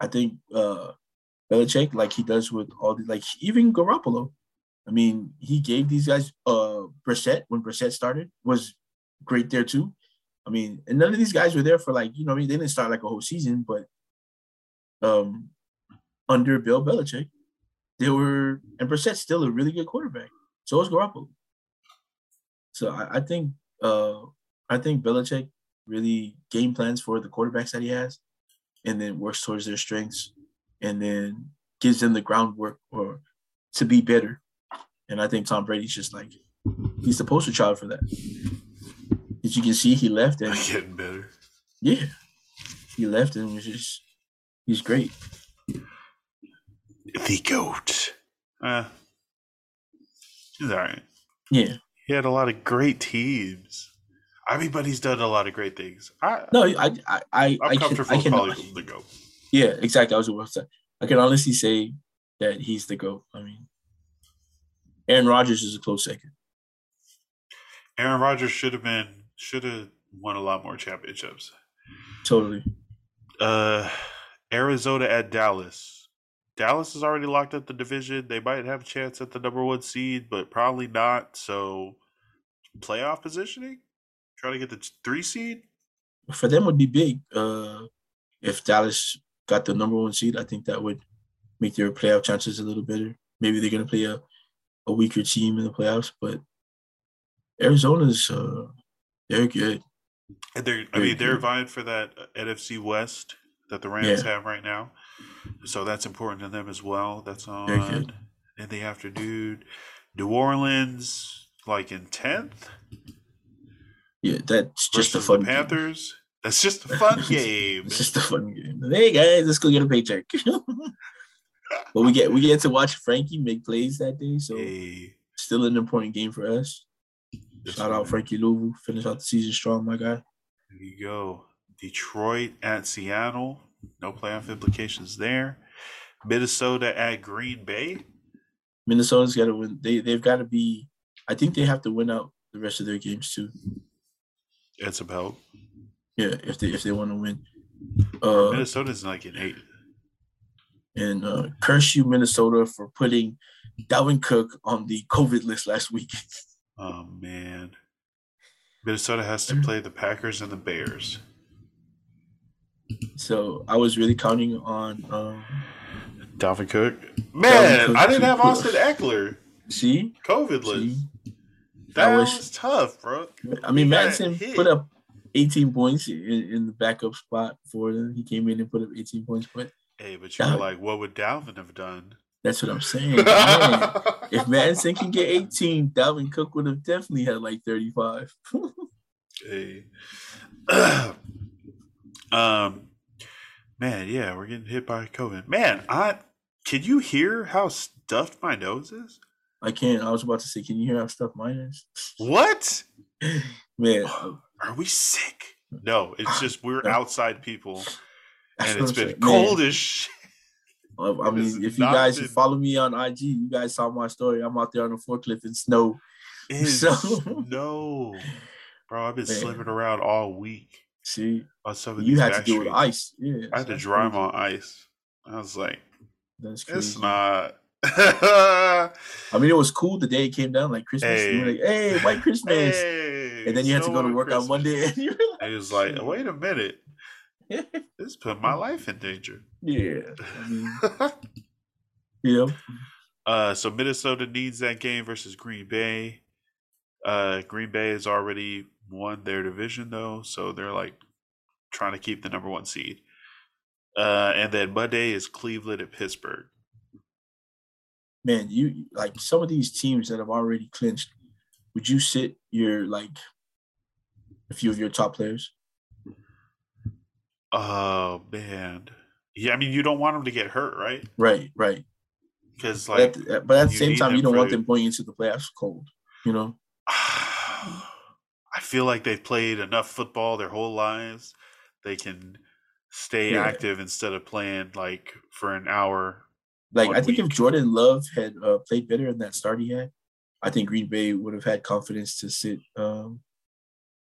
I think uh Belichick, like he does with all the like even Garoppolo, I mean, he gave these guys uh Brissett when Brissett started was great there too. I mean, and none of these guys were there for like, you know, I mean, they didn't start like a whole season, but um under Bill Belichick, they were and Brissett's still a really good quarterback. So is Garoppolo. So I, I think uh I think Belichick really game plans for the quarterbacks that he has and then works towards their strengths and then gives them the groundwork or to be better. And I think Tom Brady's just like he's the poster child for that. As you can see, he left and Getting better. yeah, he left and was just he's great. The goat. Uh, he's all right. Yeah, He had a lot of great teams. I mean, but he's done a lot of great things. I, no, I I I I'm I can comfortable I with can calling the goat. yeah exactly. I was about to say I can honestly say that he's the goat. I mean, Aaron Rodgers is a close second. Aaron Rodgers should have been should have won a lot more championships. Totally. Uh, Arizona at Dallas. Dallas has already locked up the division. They might have a chance at the number one seed, but probably not. So, playoff positioning, try to get the three seed. For them would be big. Uh, if Dallas got the number one seed, I think that would make their playoff chances a little better. Maybe they're gonna play a, a weaker team in the playoffs, but Arizona's uh, they're good. And they're, I Very mean, they're vying for that NFC West that the Rams Yeah. have right now. So that's important to them as well. That's on good. in the afternoon. New Orleans, like in tenth, Yeah, that's just a fun the game. Panthers. That's just a fun game. It's just a fun game. Hey guys, let's go get a paycheck. but we get we get to watch Frankie make plays that day, so Hey, still an important game for us. Shout out. Frankie Luvu, finish out the season strong, my guy. There you go. Detroit at Seattle. No playoff implications there. Minnesota at Green Bay. Minnesota's got to win. They they've got to be. I think they have to win out the rest of their games too. It's about Yeah, if they if they want to win. Uh, Minnesota's like an eight. and uh, curse you, Minnesota, for putting Dalvin Cook on the COVID list last week. Oh man. Minnesota has to play the Packers and the Bears. So I was really counting on. Um, Dalvin Cook. Man, Cook I didn't have Austin Ekeler. see, COVID see. I That wish- was tough, bro. I mean, Mattison put up 18 points in, in the backup spot for them. He came in and put up 18 points, but Hey, but you were like, what would Dalvin have done? That's what I'm saying. Man, if Mattison can get 18, Dalvin Cook would have definitely had like 35. Hey. um man, yeah, we're getting hit by COVID. Man, I can you hear how stuffed my nose is? I can't. I was about to say, can you hear how stuff mine is? What? Man, Are we sick? No, it's just we're outside people and it's been saying. Man, cold as shit. I I mean, if you guys been- follow me on IG, you guys saw my story. I'm out there on the forklift in snow. It's So- no. Bro, I've been Man. slipping around all week See, on some of you had to deal with ice. Yeah, I had to dry crazy. on ice. I was like, That's it's not. I mean, it was cool the day it came down, like Christmas. You were like, "Hey, White Christmas," Hey, and then you had to go to work on Monday. And you were like, he was like, wait a minute. This put my life in danger. "Yeah." I mean, yeah. uh, so Minnesota needs that game versus Green Bay. Uh, Green Bay has already won their division though, so they're like trying to keep the number one seed. Uh, and then Monday is Cleveland at Pittsburgh. Man, you like some of these teams that have already clinched. Would you sit your like a few of your top players? Oh man, yeah. I mean, you don't want them to get hurt, right? Right, right. Because But like, at, the- but at the same time, you don't want the- them going into the playoffs cold. You know, I feel like they've played enough football their whole lives. They can stay Yeah. active instead of playing like for an hour. like I think if. Jordan Love had uh, played better in that start he had, I think Green Bay would have had confidence to sit um,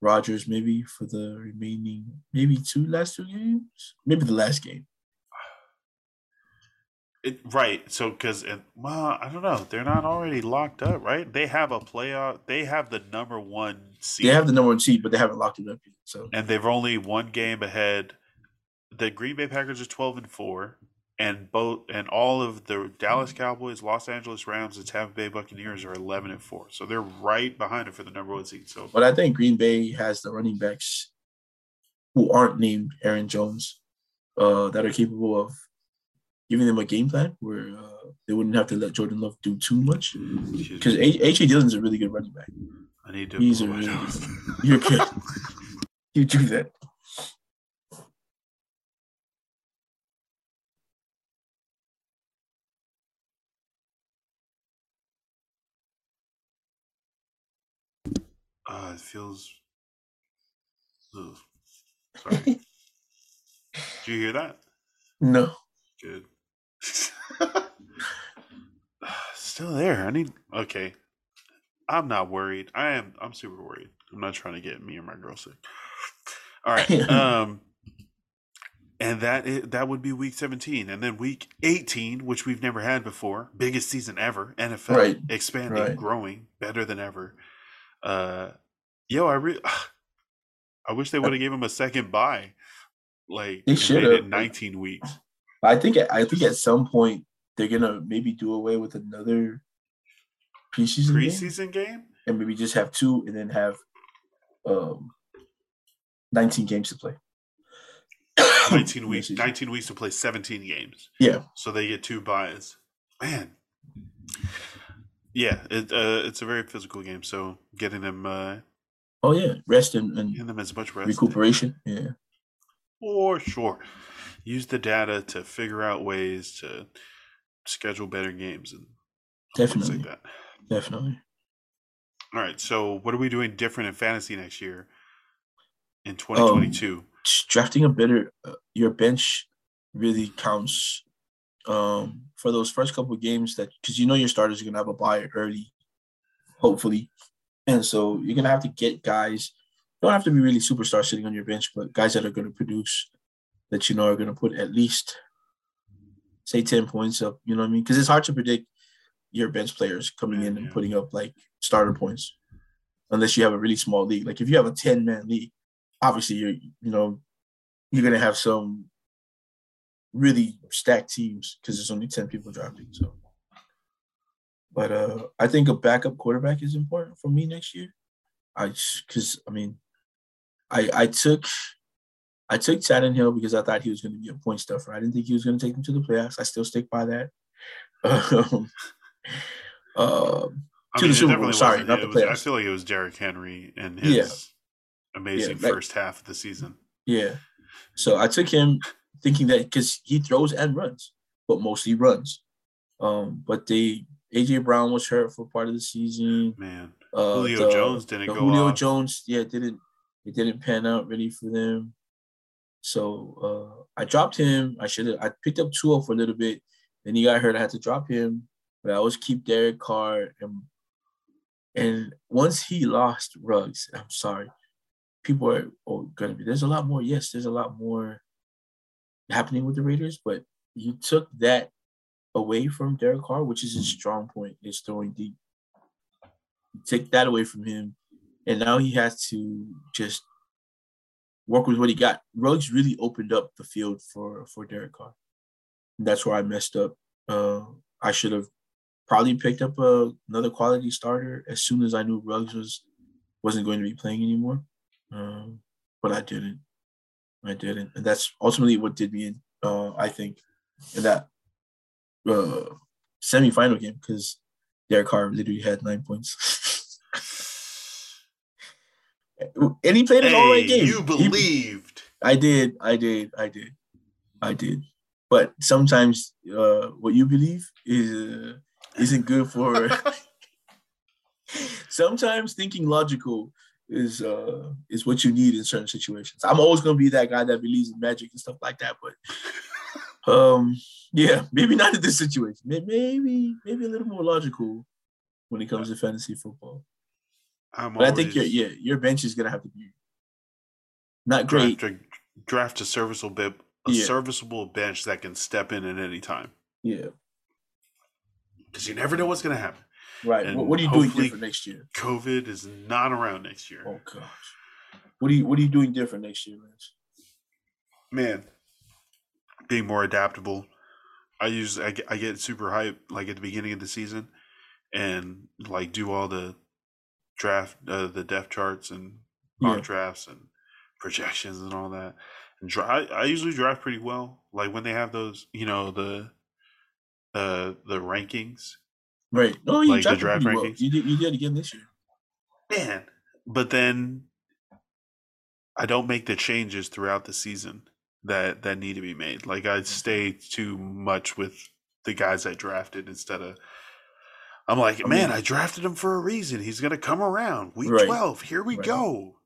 Rodgers maybe for the remaining maybe two last two games, maybe the last game. It, right. So, because, well, I don't know. They're not already locked up, right? They have a playoff. They have the number one seed. They have the number one seed, but they haven't locked it up yet. So, and they've only one game ahead. The Green Bay Packers are 12 and 4 and both and all of the Dallas Cowboys, Los Angeles Rams, and Tampa Bay Buccaneers are eleven and four. So they're right behind it for the number one seed. So, but I think Green Bay has the running backs who aren't named Aaron Jones uh, that are capable of giving them a game plan where uh, they wouldn't have to let Jordan Love do too much because AJ Dillon's a really good running back. I need to. He's a really you're good. you do that. Uh, it feels. Ugh. Sorry. Did you hear that? No. Good. Still there. I need. Okay. I'm not worried. I am. I'm super worried. I'm not trying to get me or my girl sick. All right. um. And that is, that would be week 17, and then week 18, which we've never had before, biggest season ever, NFL right. expanding, right. growing, better than ever. Uh, yo, I really, I wish they would have gave him a second buy. Like they should have 19 weeks. I think I think at some point they're gonna maybe do away with another preseason preseason game, game? and maybe just have two and then have um 19 games to play. 19 weeks 19 weeks to play 17 games. Yeah. So they get two buys. Man. Yeah, it, uh, it's a very physical game. So getting them. Uh, oh yeah, rest and, and getting them as much rest. Recuperation. Yeah. For sure. Use the data to figure out ways to schedule better games and definitely like that. Definitely. All right. So what are we doing different in fantasy next year? In 2022. Um, drafting a better uh, your bench really counts um, for those first couple games that because you know your starters are gonna have a buy early, hopefully, and so you're gonna have to get guys. Don't have to be really superstars sitting on your bench, but guys that are gonna produce that you know are gonna put at least say ten points up. You know what I mean? Because it's hard to predict your bench players coming in and mm-hmm. putting up like starter points, unless you have a really small league. Like if you have a ten man league, obviously you're you know you're gonna have some really stacked teams because there's only 10 people drafting. So, but uh, I think a backup quarterback is important for me next year. I because I mean, I I took I took Chad Hill because I thought he was going to be a point stuffer. I didn't think he was going to take them to the playoffs. I still stick by that. um, uh, to mean, the Super Bowl. Sorry, not the was, playoffs. I feel like it was Derrick Henry and his yeah. amazing yeah, first half of the season. Yeah. So I took him thinking that because he throws and runs, but mostly runs. Um, but they AJ Brown was hurt for part of the season. Man, uh, Julio the, Jones didn't go. Julio off. Jones, yeah, didn't it didn't pan out really for them. So uh, I dropped him. I should have. I picked up Tua for a little bit. Then he got hurt. I had to drop him, but I always keep Derek Carr. And and once he lost Ruggs, I'm sorry, people are oh, gonna be. There's a lot more. Yes, there's a lot more happening with the Raiders, but you took that away from Derek Carr, which is his strong point, is throwing deep. Take that away from him, and now he has to just work with what he got. Ruggs really opened up the field for for Derek Carr. And that's where I messed up. Uh, I should have probably picked up a, another quality starter as soon as I knew Ruggs was wasn't going to be playing anymore. Um, but I didn't. I didn't, and that's ultimately what did me in. Uh, I think in that uh, semi-final game because Derek Carr literally had nine points. and he played an hey, all right game. You believed. He, I did. I did. I did. I did. But sometimes uh, what you believe is uh, isn't good for. sometimes thinking logical is uh is what you need in certain situations. I'm always gonna be that guy that believes in magic and stuff like that, but um yeah, maybe not in this situation. Maybe maybe a little more logical when it comes to fantasy football. I'm but I think your yeah your bench is gonna have to be not great. Draft a, draft a serviceable bit, a yeah. serviceable bench that can step in at any time. Yeah. Because you never know what's to happen. Right. And What, are you doing different next year? COVID is not around next year. Oh gosh. What are you What are you doing different next year, Lance? Man, being more adaptable. I use I get, I get super hype like at the beginning of the season, and like do all the draft uh, the depth charts and mock Yeah. drafts and projections and all that. And I, I usually draft pretty well. Like when they have those, you know, the uh the rankings, Right. No, you Like the draft pretty well. rankings? You did. You did again this year. man. But then I don't make the changes throughout the season that that need to be made. Like I stay too much with the guys I drafted instead of. I'm like, man, I drafted him for a reason. He's gonna come around week Right. twelve. Here we Right. go,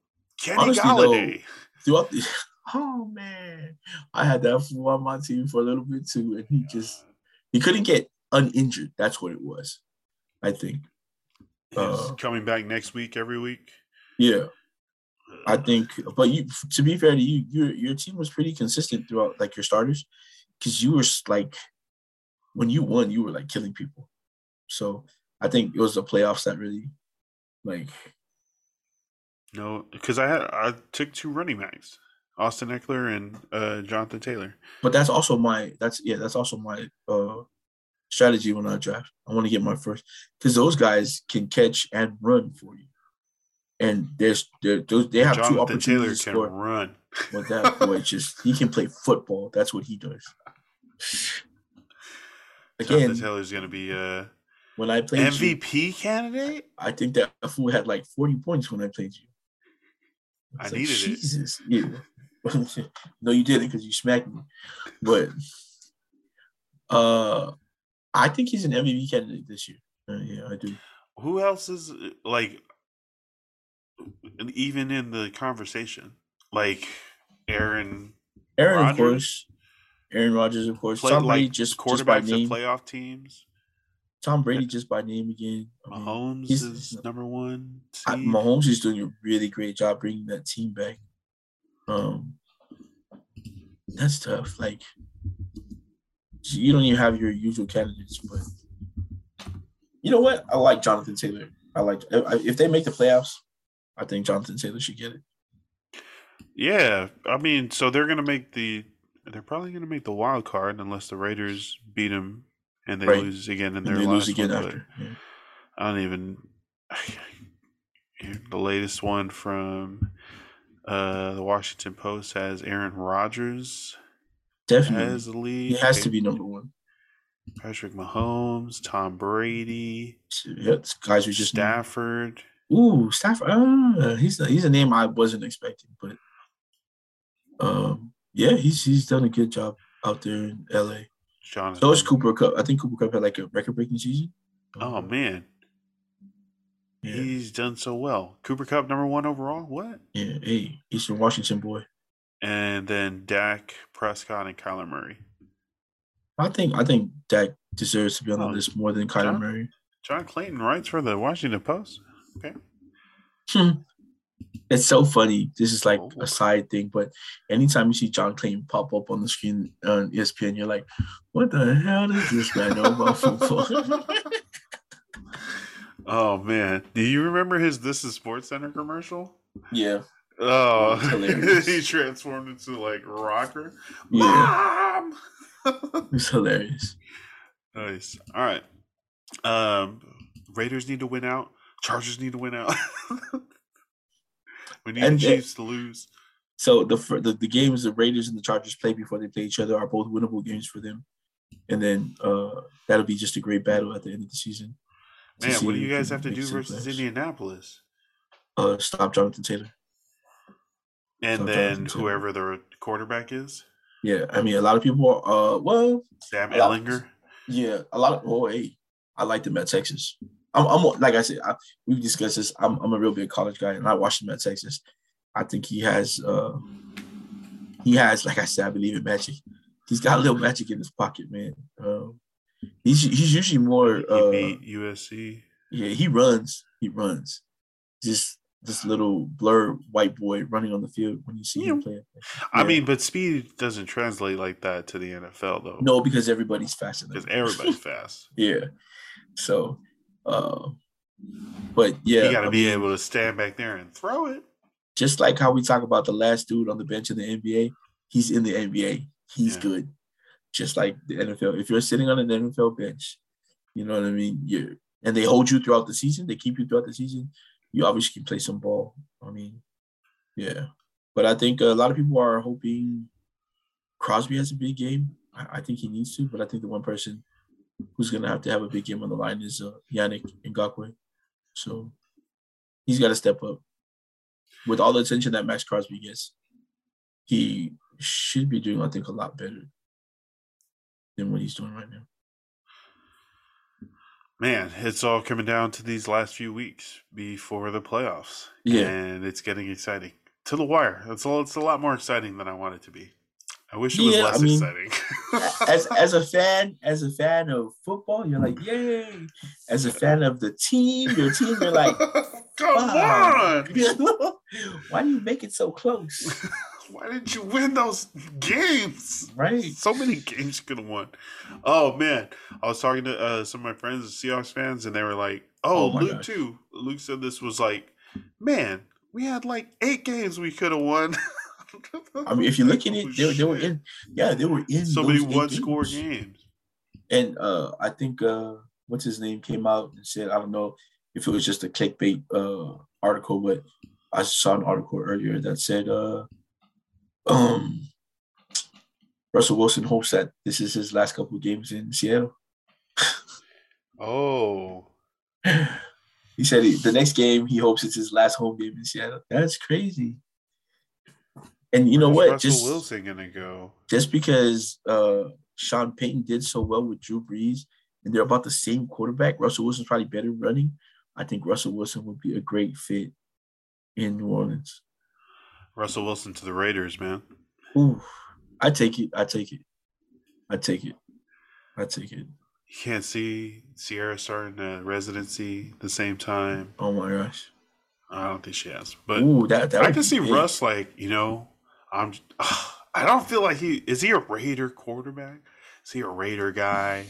Kenny Honestly, though, Throughout the. Oh man, I had that fool on my team for a little bit too, and he just he couldn't get uninjured. That's what it was. I think. He's uh, coming back next week, every week. Yeah. I think, but you to be fair to you, your your team was pretty consistent throughout, like your starters, because you were like, when you won, you were like killing people. So I think it was the playoffs that really, like, No, because I had I took two running backs, Austin Ekeler and uh, Jonathan Taylor. but that's also my that's yeah that's also my uh strategy when I draft. I want to get my first because those guys can catch and run for you, and there's there those they have two Jonathan Taylor opportunities to can run. But that boy just he can play football. That's what he does. Again, Jonathan Taylor's gonna be a when I played you, MVP candidate. I think that fool had like 40 points when I played you. I It's needed it. Jesus. Yeah. no, you didn't because you smacked me. But uh I think he's an MVP candidate this year. Uh, yeah, I do. Who else is uh, like even in the conversation? Like Aaron Aaron, of course. Aaron Rodgers, of course. Tom Brady like just, just by name. playoff teams. Tom Brady just by name again. I mean, Mahomes is number one. I. Mahomes is doing a really great job bringing that team back. Um, that's tough. Like, you don't even have your usual candidates, but you know what? I like Jonathan Taylor. I like if they make the playoffs, I think Jonathan Taylor should get it. Yeah, I mean, so they're gonna make the. They're probably gonna make the wild card unless the Raiders beat them and they Right. lose again in And their they last lose again one, after. Yeah. I don't even. The latest one from uh, the Washington Post has Aaron Rodgers Definitely, as the lead. he has to be number one. Patrick Mahomes, Tom Brady, Yeah, guys we just. Stafford. Ooh, Stafford. Uh, he's a, he's a name I wasn't expecting, but um, yeah, he's he's done a good job out there in LA. Jonathan. So is Cooper Kupp. I think Cooper Kupp had like a record breaking season. Oh man, yeah, he's done so well. Cooper Kupp number one overall. What? yeah. Hey, Eastern Washington boy. And then Dak Prescott and Kyler Murray. I think I think Dak deserves to be on the Oh, list more than Kyler John? Murray. John Clayton writes for the Washington Post. Okay. It's so funny. This is like Oh. a side thing, but anytime you see John Clayton pop up on the screen on ESPN, you're like, "What the hell does this man know about football?" Oh man, do you remember his "This Is SportsCenter" commercial? yeah, Oh, he transformed into like rocker. yeah, Mom! it's hilarious. nice. All right. Um, Raiders need to win out. Chargers need to win out. we need And the Chiefs to lose. So the, the the games the Raiders and the Chargers play before they play each other are both winnable games for them, and then uh, that'll be just a great battle at the end of the season. Man, what do you guys have to do versus plays. Indianapolis? Uh, stop Jonathan Taylor. And So then Jonathan Taylor. whoever the quarterback is, Yeah, I mean a lot of people. Uh, well, Sam Ehlinger. yeah, a lot of. Oh, hey, I like them at Texas. I'm, I'm like I said, I, we've discussed this. I'm, I'm a real big college guy, and I watched him at Texas. I think he has, uh, he has, like I said, I believe in magic. He's got a little magic in his pocket, man. Um, he's he's usually more. He Uh, beat USC. yeah, he runs. He runs. Just this little blur white boy running on the field when you see him play. I mean, but speed doesn't translate like that to the NFL though. No, because everybody's faster. Because everybody's fast. yeah. So, uh, but yeah, you got to be able to stand back there and throw it. Just like how we talk about the last dude on the bench in the NBA, he's in the NBA. He's yeah. good. Just like the NFL. If you're sitting on an NFL bench, you know what I mean. You and they hold you throughout the season. They keep you throughout the season. You obviously can play some ball. I mean, yeah. But I think a lot of people are hoping Crosby has a big game. I, I think he needs to, but I think the one person who's gonna have to have a big game on the line is uh, Yannick Ngakoue. So he's got to step up. With all the attention that Maxx Crosby gets, he should be doing, I think, a lot better than what he's doing right now man, it's all coming down to these last few weeks before the playoffs. Yeah. And it's getting exciting. To the wire. It's a, it's a lot more exciting than I want it to be. I wish it was yeah, less I mean, exciting. as as a fan, as a fan of football, you're like, yay. As a fan of the team, your team, you're like, come on. Why do you make it so close? why didn't you win those games? Right. So many games you could have won. Oh man. I was talking to uh, some of my friends, Seahawks fans, and they were like, Oh, oh Luke gosh. too. Luke said this was like, man, we had like eight games we could have won. I mean, if you look at it, they, they, were in yeah, they were in so many one score games. And uh I think uh what's his name came out and said, I don't know if it was just a clickbait uh article, but I saw an article earlier that said uh um, Russell Wilson hopes that this is his last couple games in Seattle. oh. He said he, the next game he hopes it's his last home game in Seattle. That's crazy. And you know what? Russell just Wilson gonna go. Just because uh, Sean Payton did so well with Drew Brees, and they're about the same quarterback. Russell Wilson's probably better running. I think Russell Wilson would be a great fit in New Orleans. Russell Wilson to the Raiders, man. Ooh, I take it. I take it. I take it. I take it. You can't see Ciara starting a residency the same time. Oh my gosh. I don't think she has, but Ooh, that, that I can see big. Russ like you know. I'm. Uh, I don't feel like he is he a Raider quarterback. Is he a Raider guy?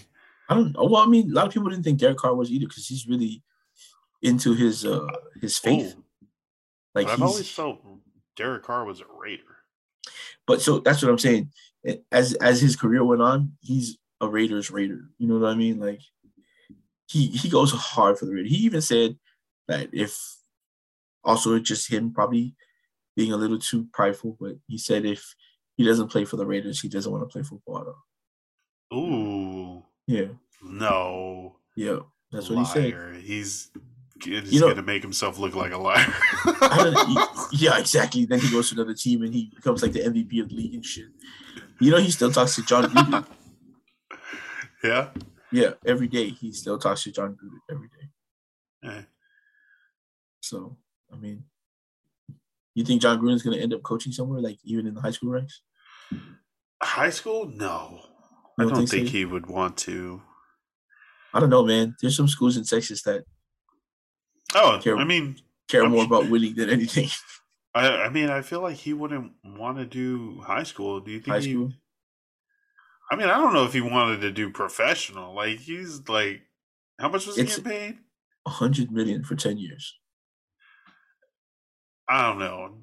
I don't know. Well, I mean, a lot of people didn't think Derek Carr was either because he's really into his uh his faith. Ooh. Like I've always felt Derek Carr was a Raider. But so that's what I'm saying. As as his career went on, he's a Raiders Raider. You know what I mean? Like he he goes hard for the Raiders. He even said that if also it's just him probably being a little too prideful, but he said if he doesn't play for the Raiders, he doesn't want to play football at all. Ooh. Yeah. No. Yeah. That's what Liar. he said. He's you know, gonna make himself look like a liar. yeah, exactly. Then he goes to another team and he becomes like the MVP of the league and shit. You know, he still talks to Jon Gruden. yeah. Yeah, every day he still talks to Jon Gruden every day. Yeah. So, I mean, you think Jon Gruden's gonna end up coaching somewhere, like even in the high school ranks? High school? No, I don't, think, think so? he would want to. I don't know, man. There's some schools in Texas that Oh, care, I mean, care I'm more sure. about winning than anything. I, I mean, I feel like he wouldn't want to do high school. Do you think high he, school? I mean, I don't know if he wanted to do professional. Like he's like, how much was it's he getting paid? A hundred million for ten years. I don't know.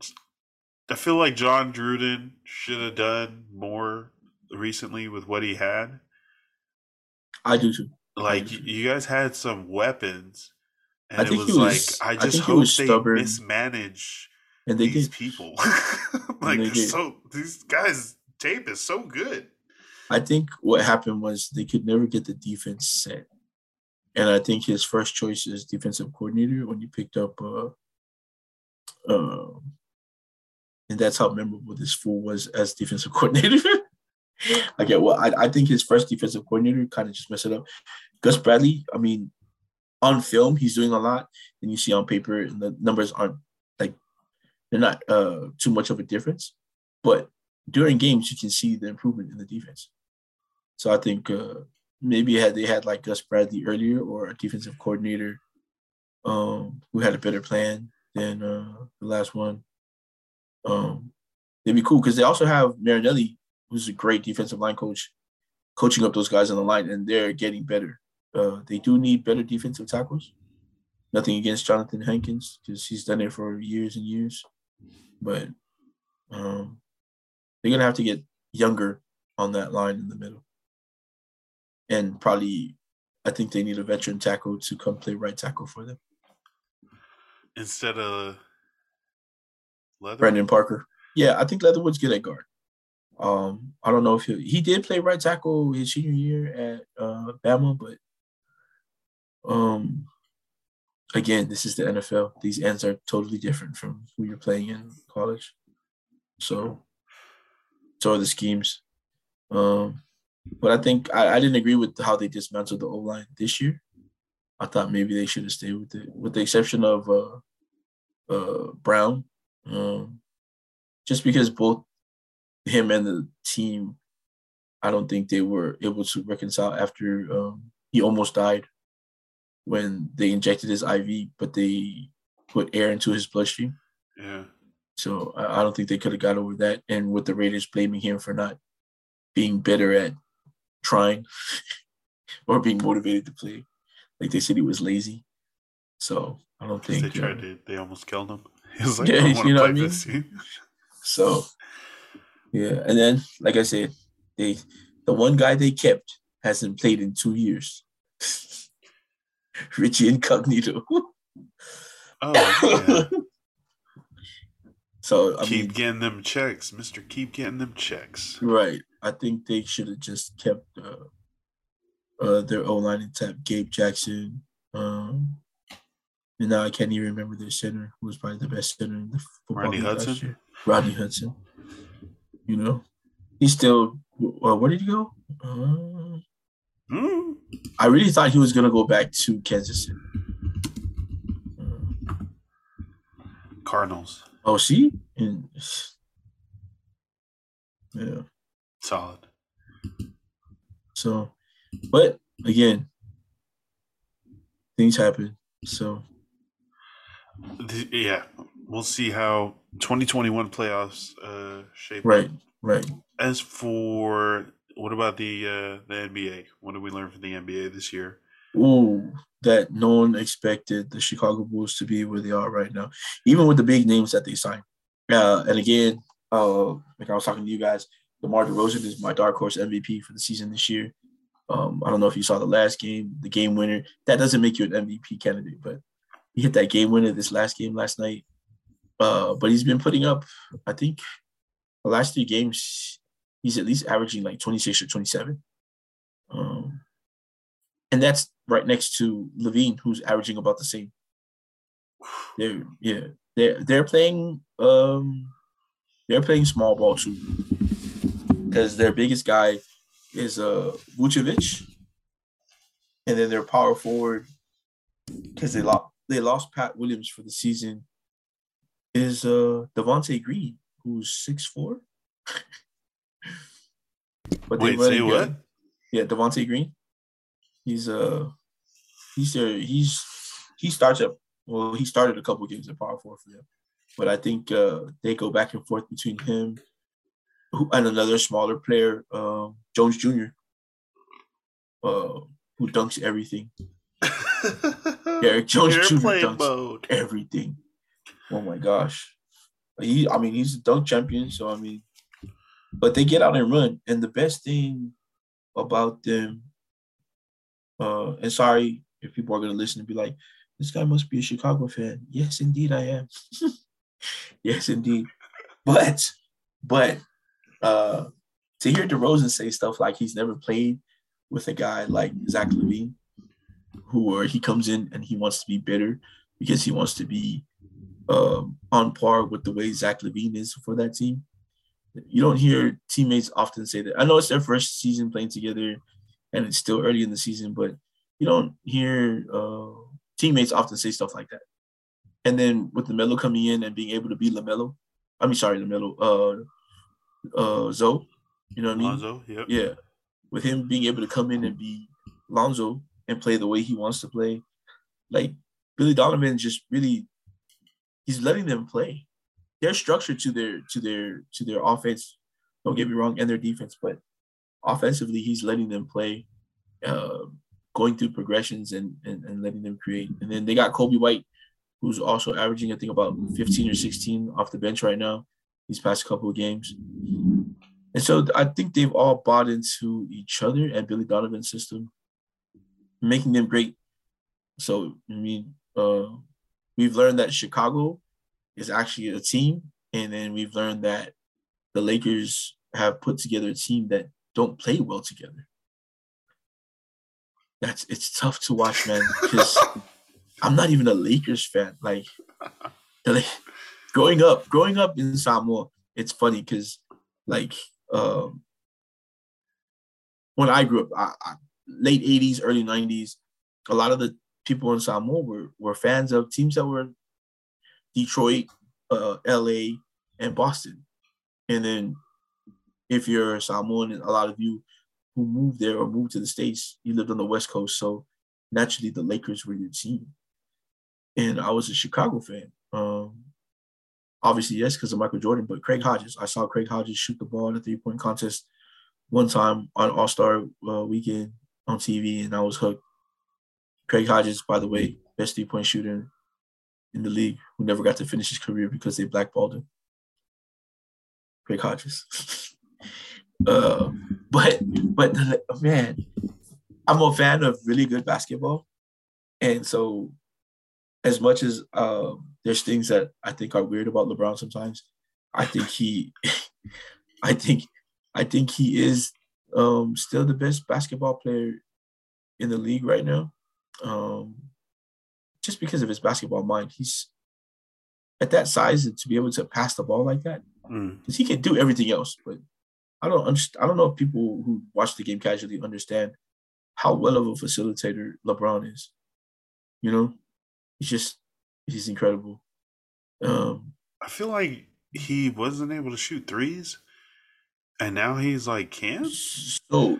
I feel like Jon Gruden should have done more recently with what he had. I do too. Like do too. you guys had some weapons and I think it was, was like, I just I hope they stubborn. mismanage and they these did. people. like so these guys tape is so good. I think what happened was they could never get the defense set. And I think his first choice is defensive coordinator when he picked up uh um and that's how memorable this fool was as defensive coordinator. Get well, I, I think his first defensive coordinator kind of just messed it up. Gus Bradley, I mean, on film he's doing a lot, and you see on paper and the numbers aren't like they're not uh, too much of a difference. But during games, you can see the improvement in the defense. So I think uh, maybe had they had like Gus Bradley earlier or a defensive coordinator um, who had a better plan, than uh, the last one. Um, they'd be cool because they also have Marinelli, who's a great defensive line coach, coaching up those guys on the line, and they're getting better. Uh, they do need better defensive tackles. Nothing against Johnathan Hankins because he's done it for years and years, but um, they're gonna have to get younger on that line in the middle, and probably, I think they need a veteran tackle to come play right tackle for them instead of Leather? Brandon Parker. Yeah, I think Leatherwood's good at guard. Um, I don't know if he he did play right tackle his senior year at uh, Bama, but um, again, this is the NFL. These ends are totally different from who you're playing in college. So, so are the schemes. Um, but I think I, I didn't agree with how they dismantled the O line this year. I thought maybe they should have stayed with it, with the exception of uh, uh, Brown, um, just because both him and the team, I don't think they were able to reconcile after um, he almost died when they injected his IV, but they put air into his bloodstream. Yeah. So I, I don't think they could have got over that. And with the Raiders blaming him for not being better at trying or being motivated to play, like they said he was lazy. So I don't think they tried uh, to. They almost killed him. He was like, yeah, you know what I mean. so yeah, and then like I said, they the one guy they kept hasn't played in two years. Richie Incognito. oh yeah. So I keep mean, getting them checks, Mister. Keep getting them checks. Right. I think they should have just kept uh, uh, their O line intact. Gabe Jackson. Um, and now I can't even remember their center, who was probably the best center in the football Rodney Hudson. Rodney Hudson. You know, he's still. Uh, where did he go? Uh, mm. I really thought he was gonna go back to Kansas City. Uh, Cardinals. Oh, see, and, yeah, solid. So, but again, things happen. So, yeah, we'll see how 2021 playoffs uh, shape. Right, right. As for what about the uh, the NBA? What did we learn from the NBA this year? Ooh, that no one expected the Chicago Bulls to be where they are right now, even with the big names that they signed. Uh, and again, uh, like I was talking to you guys, DeMar DeRozan is my dark horse MVP for the season this year. Um, I don't know if you saw the last game, the game winner. That doesn't make you an MVP candidate, but he hit that game winner this last game last night. Uh, but he's been putting up, I think, the last three games, he's at least averaging like 26 or 27. Um, and that's right next to LaVine, who's averaging about the same. They're yeah, they're they're playing um they're playing small ball too. Because their biggest guy is uh Vucevic. And then their power forward, because they lost they lost Pat Williams for the season, is uh Devonte Green, who's six four. but Wait, say what? Yeah, Devonte Green. He's uh he's there. He's he starts at well, he started a couple games at power four for them, but I think uh, they go back and forth between him and another smaller player, uh, Jones Jr., uh, who dunks everything. Derrick Jones Jr. dunks mode. everything. Oh my gosh, he. I mean, he's a dunk champion, so I mean, but they get out and run, and the best thing about them uh, and sorry if people are going to listen and be like, this guy must be a Chicago fan. Yes, indeed, I am. yes, indeed. But, but uh, to hear DeRozan say stuff like he's never played with a guy like Zach LaVine, who or he comes in and he wants to be better because he wants to be um, on par with the way Zach LaVine is for that team. You don't hear teammates often say that. I know it's their first season playing together and it's still early in the season, but you don't hear uh, teammates often say stuff like that. And then with LaMelo coming in and being able to be LaMelo, I mean, sorry, LaMelo, uh, uh, Zoe, you know what I mean? Lonzo, yep. Yeah. With him being able to come in and be Lonzo and play the way he wants to play, like Billy Donovan just really he's letting them play. They're to their to their to their offense. Don't get me wrong, and their defense, but offensively, he's letting them play, uh, going through progressions and, and and letting them create. And then they got Coby White, who's also averaging I think about 15 or 16 off the bench right now. These past couple of games. And so I think they've all bought into each other and Billy Donovan's system, making them great. So I mean, uh, we've learned that Chicago is actually a team, and then we've learned that the Lakers have put together a team that don't play well together. That's it's tough to watch, man, because I'm not even a Lakers fan. Like, the, growing up, growing up in Samoa, it's funny because like um, when I grew up, I, I, late 80s, early 90s, a lot of the people in Samoa were, were fans of teams that were Detroit, uh, LA, and Boston. And then if you're Samoan, a lot of you who moved there or moved to the States, you lived on the West Coast. So naturally, the Lakers were your team. And I was a Chicago fan. Um, obviously, yes, because of Michael Jordan, but Craig Hodges. I saw Craig Hodges shoot the ball in a three point contest one time on All Star uh, weekend on TV, and I was hooked. Craig Hodges, by the way, best three point shooter in the league, who never got to finish his career because they blackballed him. Craig Hodges. uh, but but man, I'm a fan of really good basketball, and so as much as um, there's things that I think are weird about LeBron sometimes, I think he, I think, I think he is um, still the best basketball player in the league right now. Um, just because of his basketball mind, he's at that size to be able to pass the ball like that, because mm. he can do everything else. But I don't understand. I don't know if people who watch the game casually understand how well of a facilitator LeBron is. You know, he's just he's incredible. Um, I feel like he wasn't able to shoot threes, and now he's like can. So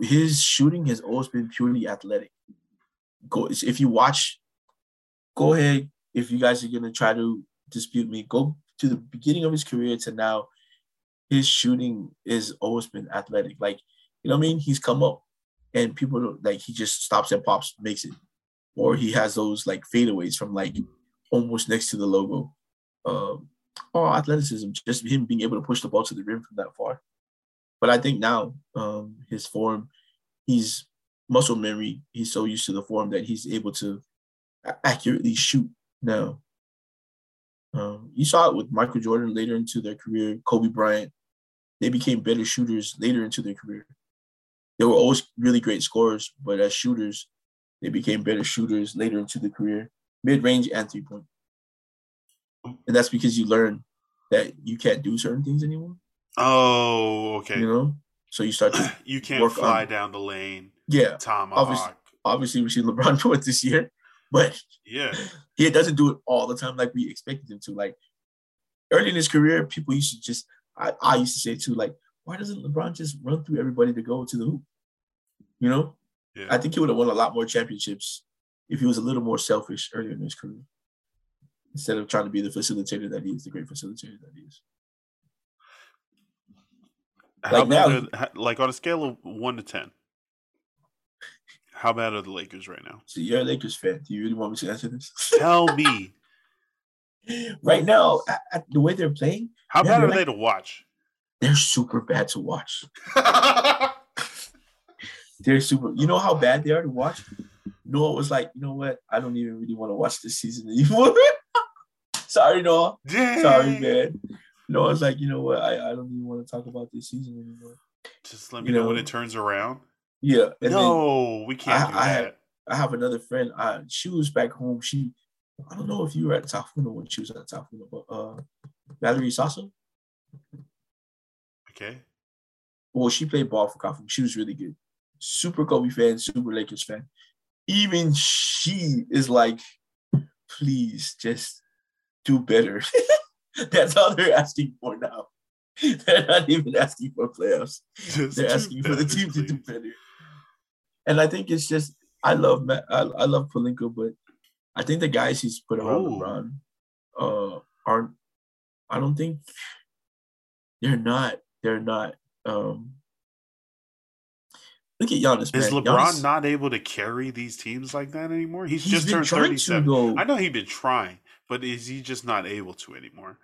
his shooting has always been purely athletic. Go if you watch, go ahead. If you guys are gonna try to dispute me, go to the beginning of his career to now. His shooting has always been athletic. Like you know what I mean. He's come up, and people like he just stops and pops, makes it or he has those like fadeaways from like almost next to the logo. Um, oh, athleticism, just him being able to push the ball to the rim from that far. But I think now um, his form, he's muscle memory. He's so used to the form that he's able to accurately shoot now. Um, you saw it with Michael Jordan later into their career, Kobe Bryant. They became better shooters later into their career. They were always really great scorers, but as shooters, they became better shooters later into the career, mid range and three point. And that's because you learn that you can't do certain things anymore. Oh, okay. You know, so you start to you can't fly on, down the lane. Yeah, Tom. Obviously, obviously, we see LeBron do it this year, but yeah, he doesn't do it all the time like we expected him to. Like early in his career, people used to just I, I used to say too, like, why doesn't LeBron just run through everybody to go to the hoop? You know, yeah. I think he would have won a lot more championships if he was a little more selfish earlier in his career instead of trying to be the facilitator that he is, the great facilitator that he is. How like now, are, like on a scale of one to ten, how bad are the Lakers right now? So you're a Lakers fan. Do you really want me to answer this? Tell me. right now, at, at the way they're playing, how bad are like, they to watch? They're super bad to watch. They're super. You know how bad they are to watch. Noah was like, you know what? I don't even really want to watch this season anymore. Sorry, Noah. Dang. Sorry, man. Noah's like, you know what? I, I don't even want to talk about this season anymore. Just let me you know, know, when it turns around. Yeah. no, we can't I, do I, that. I have another friend. I, she was back home. She, I don't know if you were at Tafuna when she was at Tafuna, but uh, Valerie Sasso. Okay. Well, she played ball for Kafu. She was really good super Kobe fan, super Lakers fan. Even she is like, please just do better. That's all they're asking for now. They're not even asking for playoffs. Just they're asking for the team please. to do better. And I think it's just I love Matt, I, I love Pelinka, but I think the guys he's put around oh. LeBron uh aren't I don't think they're not they're not um look at Giannis. Is man. LeBron Giannis, not able to carry these teams like that anymore? He's, He's just turned 37. though. I know he's been trying, but is he just not able to anymore?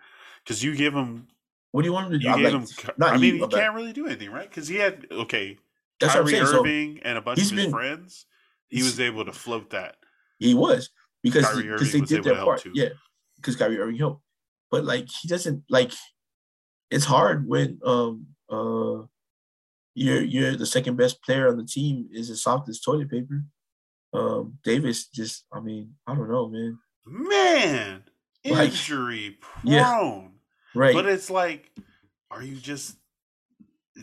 Because you give him, what do you want him to do? you I'm gave like, him. not I mean, you, he can't really do anything, right? Because he had okay, that's Kyrie saying. So Irving and a bunch of his been- friends. He was able to float that. he was because Kyrie because Irving they was did able their to help part. too. Yeah, because Kyrie Irving helped, but like he doesn't like. It's hard when um uh you're you're the second best player on the team is as soft as toilet paper. Um, Davis just, I mean, I don't know, man. Man, Like, injury yeah. prone. Right? But it's like, are you just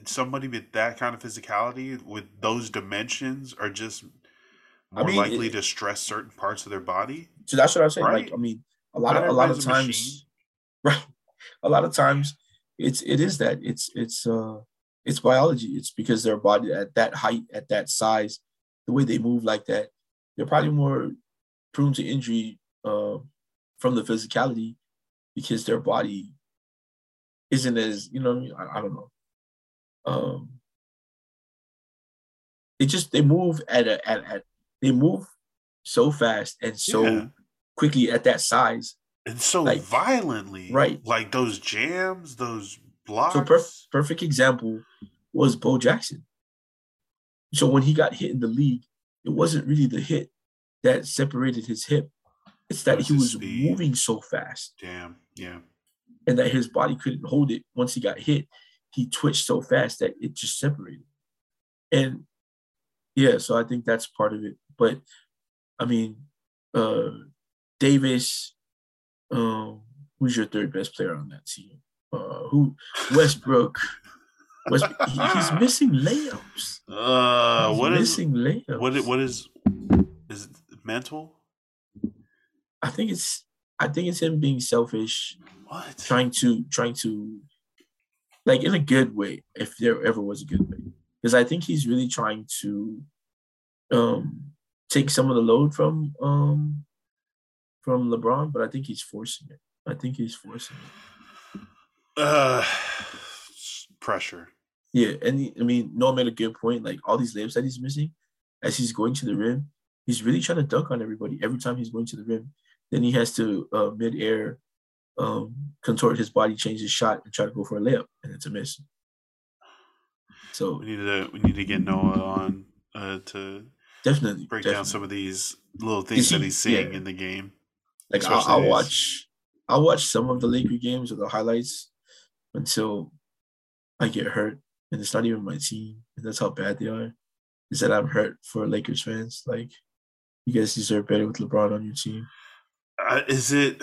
somebody with that kind of physicality with those dimensions are just I more mean, likely it- to stress certain parts of their body? so that's what I'm saying. right. Like, I mean, a lot Not of a lot of times, machine. right? A lot of times, it's it is that it's it's uh it's biology. It's because their body at that height, at that size, the way they move like that, they're probably more prone to injury uh, from the physicality because their body isn't as you know. what I, mean? I, I don't know. Um, they just they move at a at, at they move so fast and so Yeah. quickly at that size. And so like- violently. right. Like those jams, those blocks. So perf- perfect example was Bo Jackson. So when he got hit in the league, it wasn't really the hit that separated his hip. It's that was he was speed. moving so fast Damn. Yeah. and that his body couldn't hold it. Once he got hit, he twitched so fast that it just separated. And yeah, so I think that's part of it. But I mean, uh Davis, um, who's your third best player on that team? Uh who Westbrook. West, he- he's missing layups. Uh, He's what is missing layups. what? It, what is? Is it mental? I think it's I think it's him being selfish, What? trying to trying to like in a good way, if there ever was a good way. Because I think he's really trying to um take some of the load from um from LeBron, but I think he's forcing it. I think he's forcing it. Uh, pressure. Yeah, and he, I mean, Noah made a good point. Like all these layups that he's missing, as he's going to the rim, he's really trying to dunk on everybody every time he's going to the rim. Then he has to uh, mid-air um, contort his body, change his shot, and try to go for a layup, and it's a miss. So We need to we need to get Noah on uh, to definitely break definitely. down some of these little things that he's seeing yeah. in the game. Like I'll, I'll watch, I'll watch some of the Laker games or the highlights until I get hurt, and it's not even my team, and that's how bad they are. Is that I'm hurt for Lakers fans? Like, you guys deserve better with LeBron on your team. Uh, is it?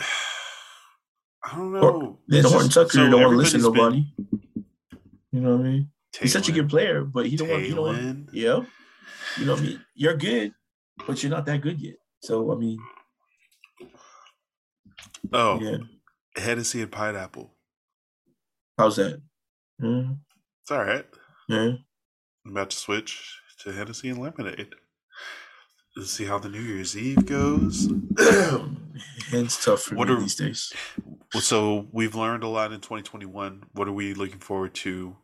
I don't know. Or then Horton Tucker so don't want to listen to nobody. You know what I mean? He's such a good player, but he don't want. He don't want. Yeah, you know what I mean. You're good, but you're not that good yet. So I mean, Oh, yeah. Hennessy and pineapple. How's that? Mm, It's all right. yeah. I'm about to switch to Hennessy and lemonade. Let's see how the New Year's Eve goes. Hands tough for What me are- these days. Well, so we've learned a lot in 2021. What are we looking forward to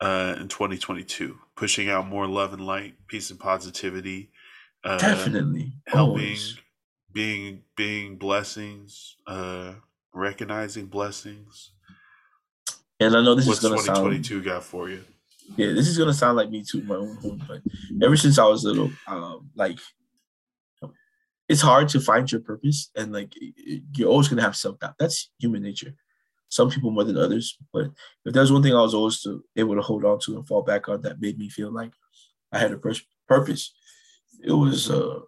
uh, in 2022? Pushing out more love and light, peace and positivity, uh, Definitely. helping, Always. being being blessings, uh, recognizing blessings. And I know this What's is gonna sound 2022 got for you? yeah, this is gonna sound like me tooting my own horn, but ever since I was little, um, like it's hard to find your purpose, and like you're always gonna have self doubt. That's human nature. Some people more than others, but if there's one thing I was always to, able to hold on to and fall back on that made me feel like I had a pers- purpose, it was uh,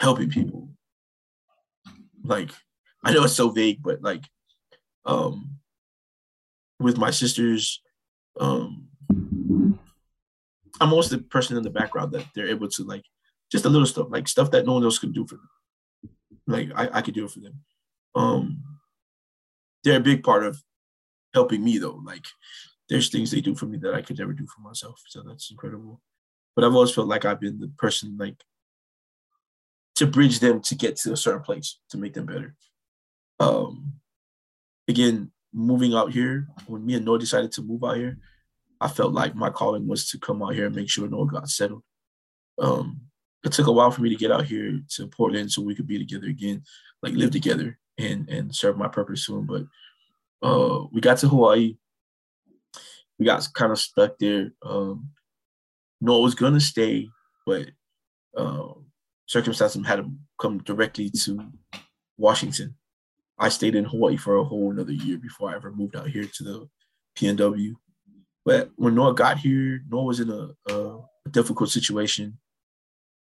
helping people. Like I know it's so vague, but like um, with my sisters, um, I'm almost the person in the background that they're able to like just a little stuff, like stuff that no one else could do for them. Like I, I could do it for them. Um, they're a big part of helping me though. Like there's things they do for me that I could never do for myself. So that's incredible. But I've always felt like I've been the person like to bridge them to get to a certain place to make them better. Um, again, moving out here, when me and Noah decided to move out here, I felt like my calling was to come out here and make sure Noah got settled. Um, it took a while for me to get out here to Portland so we could be together again, like live together and and serve my purpose soon. But uh, we got to Hawaii. We got kind of stuck there. Um, Noah was gonna stay, but uh, circumstances had to come directly to Washington. I stayed in Hawaii for a whole another year before I ever moved out here to the PNW. But when Noah got here, Noah was in a, a, difficult situation,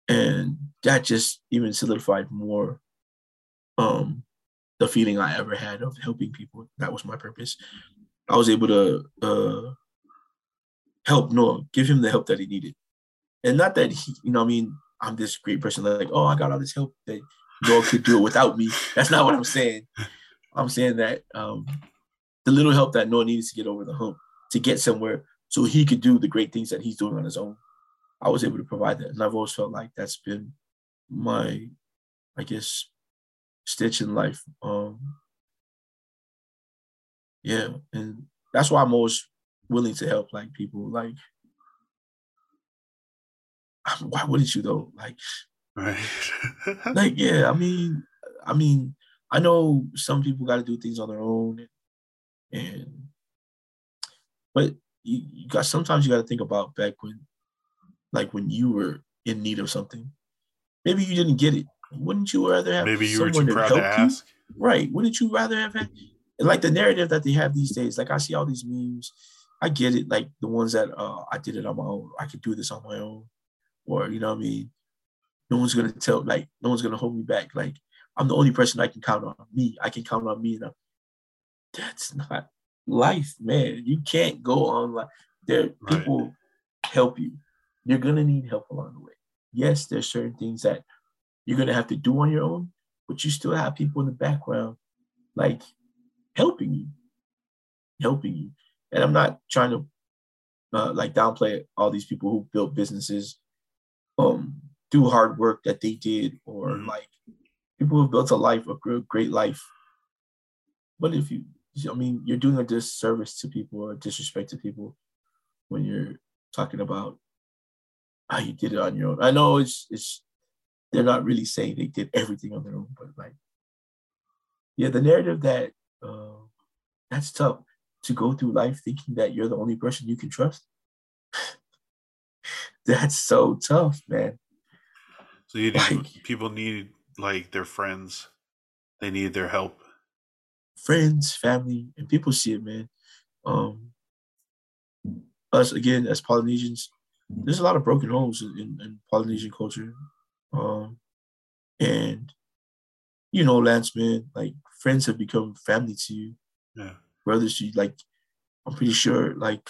and that just even solidified more um, the feeling I ever had of helping people. That was my purpose. I was able to uh, help Noah, give him the help that he needed, and not that he, you know, I mean, I'm this great person, like, oh, I got all this help that Noah could do it without me. That's not what I'm saying. I'm saying that um, the little help that Noah needs to get over the hump to get somewhere so he could do the great things that he's doing on his own. I was able to provide that. And I've always felt like that's been my, I guess, stitch in life. Um, yeah. And that's why I'm always willing to help like people. Like, why wouldn't you though? Like, right. like, yeah, I mean, I mean, I know some people got to do things on their own and, and but you, you got sometimes you got to think about back when, like when you were in need of something. Maybe you didn't get it. Wouldn't you rather have maybe you were too proud to ask? You? Right? Wouldn't you rather have had like the narrative that they have these days? Like I see all these memes. I get it. Like the ones that uh, I did it on my own. I could do this on my own, or you know what I mean. No one's gonna tell. Like no one's gonna hold me back. Like I'm the only person I can count on. Me, I can count on me. And I'm, that's not life, man. You can't go on like there. Right. People help you. You're gonna need help along the way. Yes, there's certain things that you're gonna have to do on your own, but you still have people in the background, like helping you, helping you. And I'm not trying to uh, like downplay all these people who built businesses, um, do hard work that they did, or mm-hmm. like people who built a life, a great life. But if you I mean, you're doing a disservice to people or disrespect to people when you're talking about how you did it on your own. I know it's it's they're not really saying they did everything on their own, but like, yeah, the narrative that uh, that's tough to go through life thinking that you're the only person you can trust. that's so tough, man. So you like, people need like their friends, they need their help friends, family, and people see it, man. Um, us again as Polynesians, there's a lot of broken homes in, in Polynesian culture, um, and you know, Lance, man, like friends have become family to you, yeah, brothers to you. Like, I'm pretty sure, like,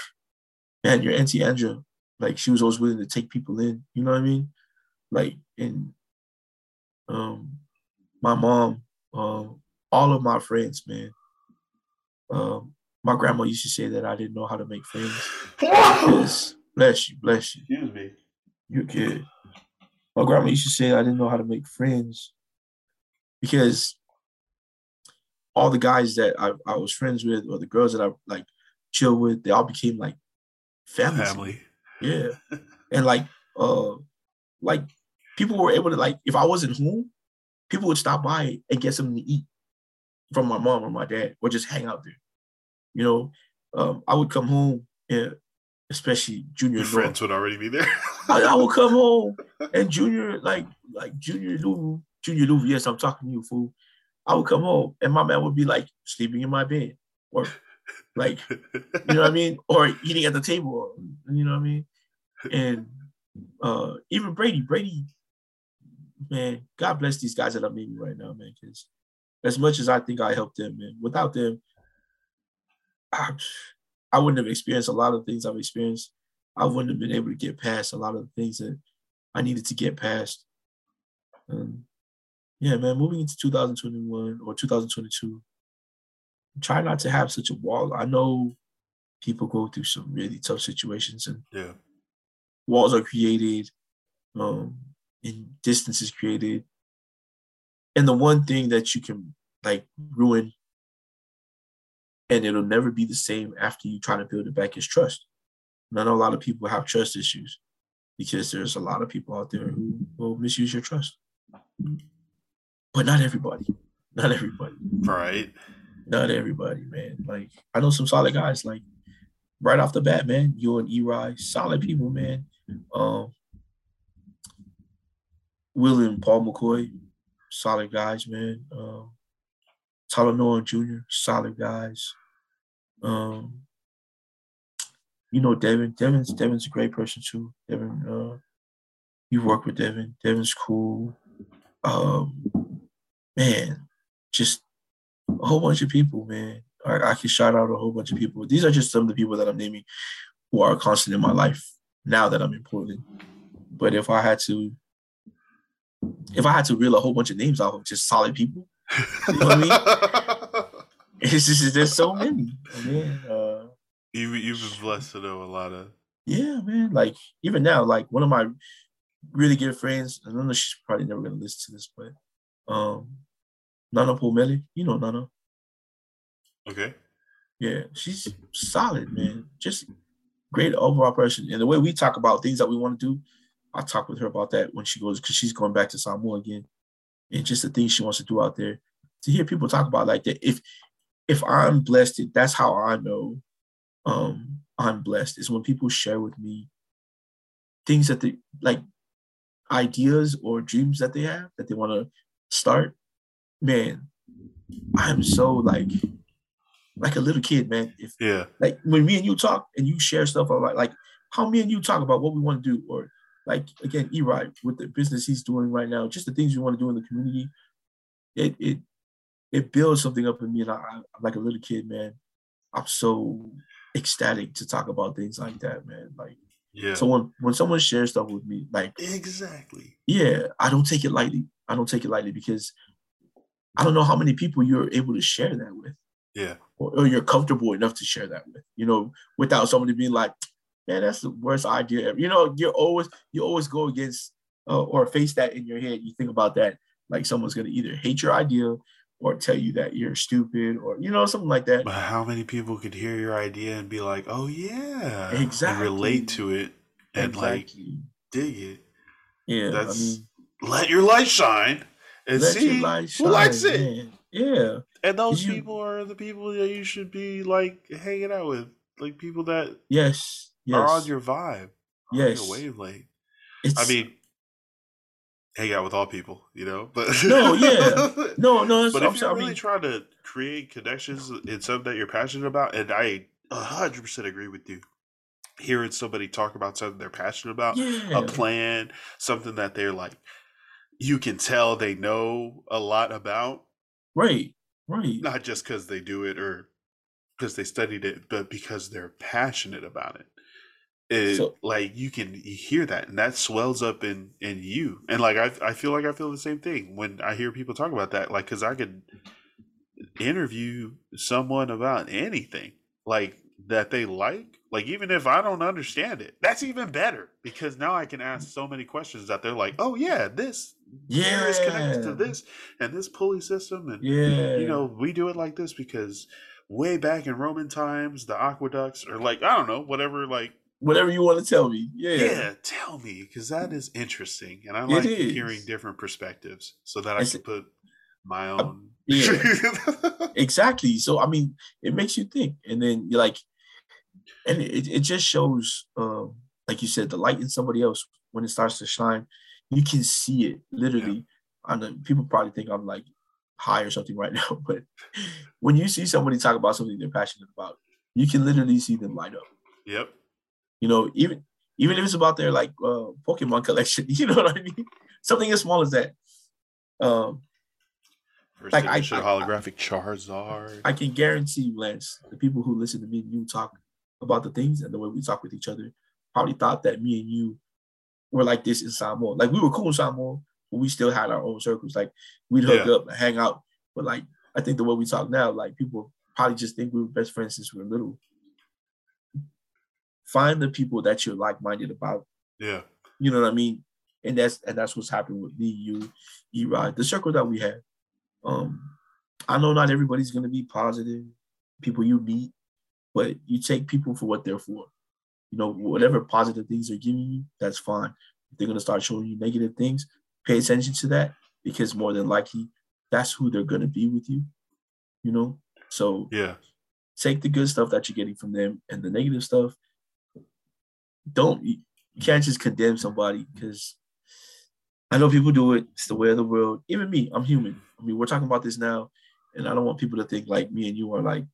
man, your auntie Andrea, like, she was always willing to take people in. You know what I mean? Like, and um, my mom, um, all of my friends, man. Um, my grandma used to say that I didn't know how to make friends. bless you, bless you. Excuse me. You kid. My grandma used to say I didn't know how to make friends because all the guys that I, I was friends with or the girls that I like chill with, they all became like family. Family. Yeah. and like uh like people were able to like if I wasn't home, people would stop by and get something to eat from my mom or my dad or just hang out there. You know, um, I would come home and especially junior. Your friends would already be there. I, I, would come home and junior, like like junior Lou, junior Lou. Yes, I'm talking to you, fool. I would come home and my man would be like sleeping in my bed or like, you know what I mean, or eating at the table. Or, you know what I mean, and uh, even Brady, Brady, man, God bless these guys that I'm meeting right now, man, because as much as I think I helped them, man, without them, I, I wouldn't have experienced a lot of things I've experienced. I wouldn't have been able to get past a lot of the things that I needed to get past. Um, yeah, man, moving into 2021 or 2022, try not to have such a wall. I know people go through some really tough situations and yeah. walls are created, um, and distance is created and the one thing that you can like ruin and it'll never be the same after you try to build it back is trust. And I know a lot of people have trust issues because there's a lot of people out there who will misuse your trust. But not everybody. Not everybody. Right. Not everybody, man. Like I know some solid guys, like right off the bat, man. You and E solid people, man. Um Will and Paul McCoy, solid guys, man. Um Talanoa Jr., solid guys. Um, you know Devin. Devin's Devin's a great person too. Devin, uh, you work with Devin. Devin's cool. Um, man, just a whole bunch of people, man. I, I can shout out a whole bunch of people. These are just some of the people that I'm naming who are constant in my life now that I'm in Portland. But if I had to, if I had to reel a whole bunch of names off of just solid people, you know what I mean? It's just there's so many, man. Uh, you you've been blessed to know a lot of. Yeah, man. Like even now, like one of my really good friends. I don't know she's probably never gonna listen to this, but um, Nana Pomeli, you know Nana. Okay. Yeah, she's solid, man. Just great overall person. And the way we talk about things that we want to do, I talk with her about that when she goes because she's going back to Samoa again, and just the things she wants to do out there. To hear people talk about like that, if if I'm blessed, that's how I know um, I'm blessed. Is when people share with me things that they like, ideas or dreams that they have that they want to start. Man, I'm so like like a little kid, man. If yeah, like when me and you talk and you share stuff about like how me and you talk about what we want to do, or like again, E Ride with the business he's doing right now, just the things we want to do in the community. It it it builds something up in me, and I, I'm like a little kid, man. I'm so ecstatic to talk about things like that, man. Like, yeah. So when when someone shares stuff with me, like exactly, yeah, I don't take it lightly. I don't take it lightly because I don't know how many people you're able to share that with. Yeah. Or, or you're comfortable enough to share that with, you know, without somebody being like, man, that's the worst idea ever. You know, you're always you always go against uh, or face that in your head. You think about that like someone's gonna either hate your idea or tell you that you're stupid or you know something like that. But how many people could hear your idea and be like, "Oh yeah," exactly, and relate to it and exactly. like dig it? Yeah, that's I mean, let your light shine and see shine, who likes it. Man. Yeah, and those you, people are the people that you should be like hanging out with, like people that yes, yes. are on your vibe, yes, your wavelength. It's, I mean, hang out with all people, you know. But no, yeah, no, no. But if you're really trying to create connections in something that you're passionate about, and I hundred percent agree with you. Hearing somebody talk about something they're passionate about, yeah. a plan, something that they're like, you can tell they know a lot about. Right, right. Not just because they do it or because they studied it, but because they're passionate about it it, so, like you can hear that and that swells up in in you. And like I, I feel like i feel the same thing when i hear people talk about that like because i could interview someone about anything like that they like like even if i don't understand it that's even better because now i can ask so many questions that they're like oh yeah this yeah is connected to this and this pulley system and yeah. you know we do it like this because way back in roman times the aqueducts or like i don't know whatever like whatever you want to tell me. Yeah, yeah, tell me because that is interesting, and I like hearing different perspectives so that I can put my own. Yeah, exactly. So I mean, it makes you think, and then you're like, and it, it just shows, um, like you said, the light in somebody else when it starts to shine. You can see it literally. Yeah. I know people probably think I'm like high or something right now, but when you see somebody talk about something they're passionate about, you can literally see them light up. Yep. You know, even even if it's about their like uh, Pokemon collection, you know what I mean? Something as small as that. Um, First like I, I, holographic Charizard. I can guarantee you, Lance, the people who listen to me and you talk about the things and the way we talk with each other probably thought that me and you were like this in Samoa. Like we were cool in Samoa, but we still had our own circles. Like we'd hook yeah. up and hang out. But like I think the way we talk now, like people probably just think we were best friends since we were little find the people that you're like-minded about. Yeah. You know what I mean? And that's and that's what's happened with me, you, E-Rod, the circle that we have. Um, I know not everybody's gonna be positive. people you meet, but you take people for what they're for. You know, whatever positive things they're giving you, that's fine. If they're gonna start showing you negative things, pay attention to that because more than likely that's who they're gonna be with you. You know, so Yeah. take the good stuff that you're getting from them and the negative stuff. Don't you can't just condemn somebody because I know people do it. It's the way of the world. Even me, I'm human. I mean, we're talking about this now, and I don't want people to think like me and you are like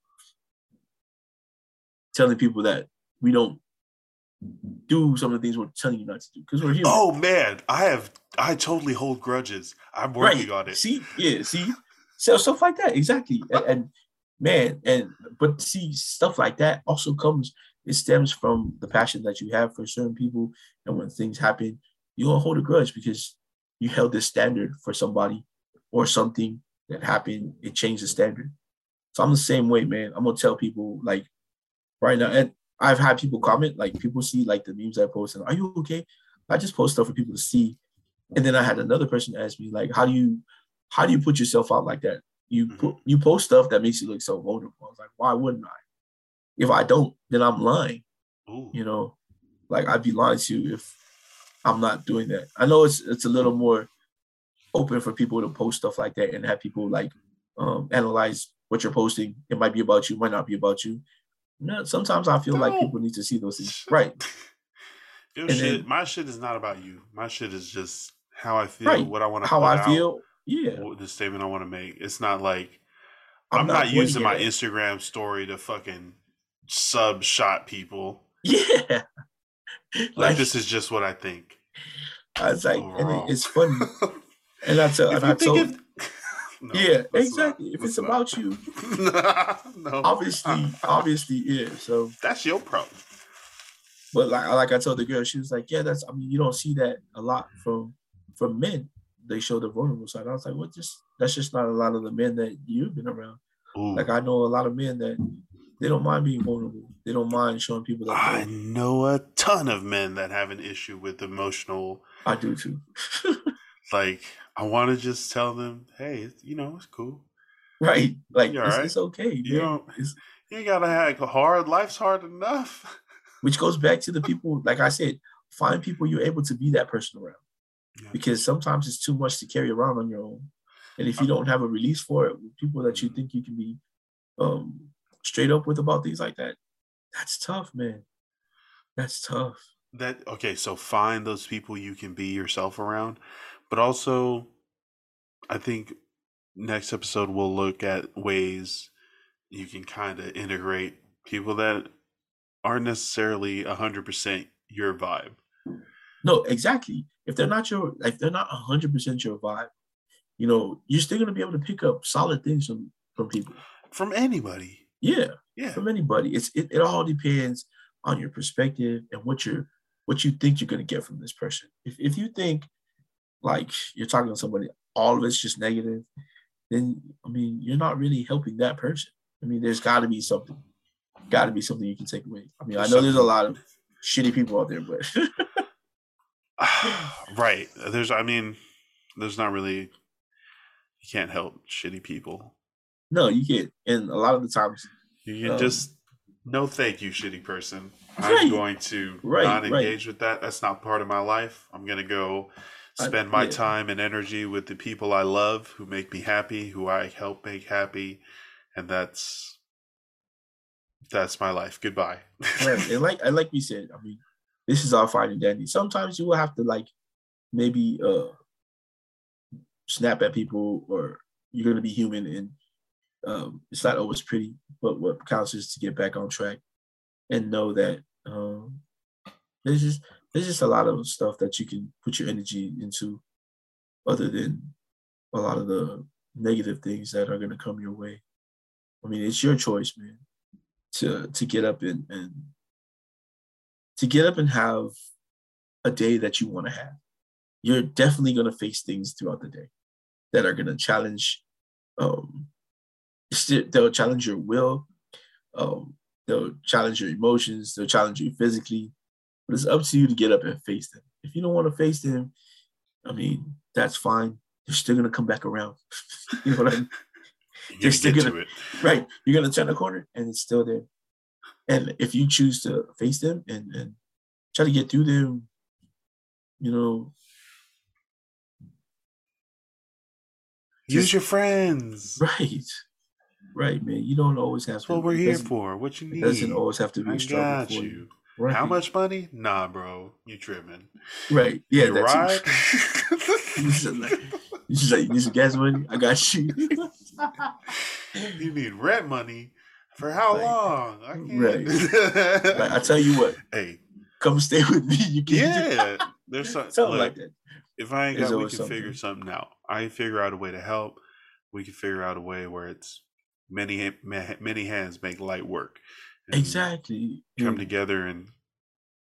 telling people that we don't do some of the things we're telling you not to do because we're human. Oh man, I have I totally hold grudges. I'm working on it. See, yeah, see, so stuff like that, exactly. And, and man, and but see, stuff like that also comes. It stems from the passion that you have for certain people, and when things happen, you don't hold a grudge because you held this standard for somebody or something that happened. It changed the standard. So I'm the same way, man. I'm gonna tell people like right now, and I've had people comment, like people see like the memes I post, and are you okay? I just post stuff for people to see. And then I had another person ask me, like, how do you how do you put yourself out like that? You Mhm. put you post stuff that makes you look so vulnerable. I was like, why wouldn't I? If I don't, then I'm lying. Ooh. You know, like I'd be lying to you if I'm not doing that. I know it's it's a little more open for people to post stuff like that and have people like um analyze what you're posting. It might be about you, might not be about you. No, sometimes I feel like people need to see those things. Right. Your And shit, then- my shit is not about you. My shit is just how I feel, Right. what I want to How put I out, feel. Yeah. the statement I want to make. It's not like I'm, not, pointing using my Instagram story to fucking sub shot people. Yeah. Like, this is just what I think. I was like, and it, it's funny. And I tell, If and you I think told, it- No, yeah, let's not. exactly. If it's not. about you, no, obviously, obviously, yeah. So, that's your problem. but like, like I told the girl, she was like, yeah, that's. I mean, you don't see that a lot from from men. They show the vulnerable side. I was like, what? Just that's just not a lot of the men that you've been around. Ooh. Like I know a lot of men that they don't mind being vulnerable. They don't mind showing people that I know a ton of men that have an issue with emotional. I do too. Like, I want to just tell them, hey, you know, it's cool. right? Like it's, alright? it's okay. You man. don't- It's- You gotta have a hard. Life's hard enough. which goes back to the people. Like I said, find people you're able to be that person around. Yeah. because sometimes it's too much to carry around on your own. And if you don't have a release for it, people that you think you can be um, straight up with about things like that, that's tough, man. That's tough. That okay. So find those people you can be yourself around, but also, I think next episode we'll look at ways you can kind of integrate people that aren't necessarily hundred percent your vibe. No, exactly. If they're not your, if they're not hundred percent your vibe, you know, you're still gonna be able to pick up solid things from from people. From anybody. Yeah, Yeah. from anybody. It's it, it all depends on your perspective and what you're what you think you're gonna get from this person. If if you think like you're talking to somebody, all of it's just negative, then I mean you're not really helping that person. I mean, there's gotta be something. Gotta be something you can take away. I mean, I know there's a lot of shitty people out there, but right. There's I mean, there's not really you can't help shitty people. No, you can't. And a lot of the times, You can Um, just no thank you, shitty person. Right. I'm going to Right, not right. engage with that. That's not part of my life. I'm gonna go I- spend my yeah. time and energy with the people I love who make me happy, who I help make happy, and that's that's my life. Goodbye. Right. And like and like we said, I mean, this is all fine and dandy. Sometimes you will have to like maybe uh snap at people or you're gonna be human and um it's not always pretty, but what counts is to get back on track and know that um there's just there's just a lot of stuff that you can put your energy into other than a lot of the negative things that are gonna come your way. I mean, it's your choice, man to to get up and, and to get up and have a day that you want to have. You're definitely going to face things throughout the day that are going to challenge. Um, they'll challenge your will. Um, they'll challenge your emotions. They'll challenge you physically. But it's up to you to get up and face them. If you don't want to face them, I mean, that's fine. They're still going to come back around. you know what I mean? You're still gonna- to right. You're gonna turn the corner and it's still there. And if you choose to face them and, and try to get through them, you know, Use your friends. right. Right, man. You don't always have to what we're here for. What you need? doesn't always have to be I struggle for you. you. Right. How much money? Nah, bro. You tripping? Right. Yeah, you that's ride? You just like- You like you need some gas money. I got you. you need rent money for how Like, long? I can't. right. Like, I tell you what, hey, come stay with me. You can yeah. There's some, something look, like that. If I ain't There's got, we can figure something out. I figure out a way to help. We can figure out a way where it's many many hands make light work. Exactly. Come And- together and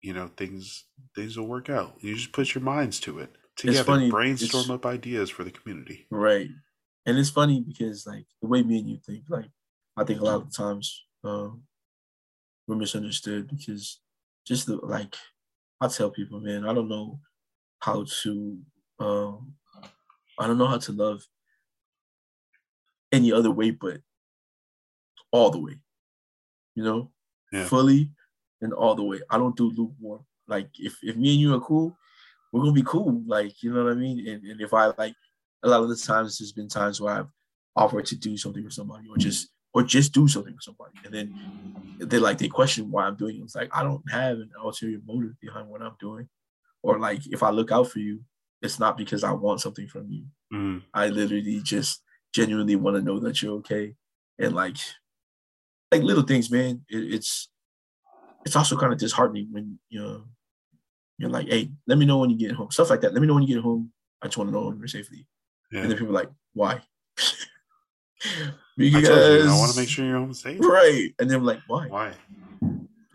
you know things things will work out. You just put your minds to it together. funny, Brainstorm it's- up ideas for the community. Right. And it's funny because like the way me and you think, like I think a lot of times um we're misunderstood because just the like I tell people, man, I don't know how to um I don't know how to love any other way but all the way. You know? Yeah. Fully and all the way. I don't do lukewarm. Like if if me and you are cool, we're gonna be cool. Like, you know what I mean? And, and if I like a lot of the times there's been times where I've offered to do something for somebody or just or just do something for somebody. And then they like they question why I'm doing it. It's like I don't have an ulterior motive behind what I'm doing. Or like if I look out for you, it's not because I want something from you. Mm, I literally just genuinely want to know that you're okay. And like like little things, man. It, it's it's also kind of disheartening when you know you're like, hey, let me know when you get home. Stuff like that. Let me know when you get home. I just want to know when you're safely. yeah. And then people are like, why? I because you, I want to make sure you're home safe. right. And then like, why? Why?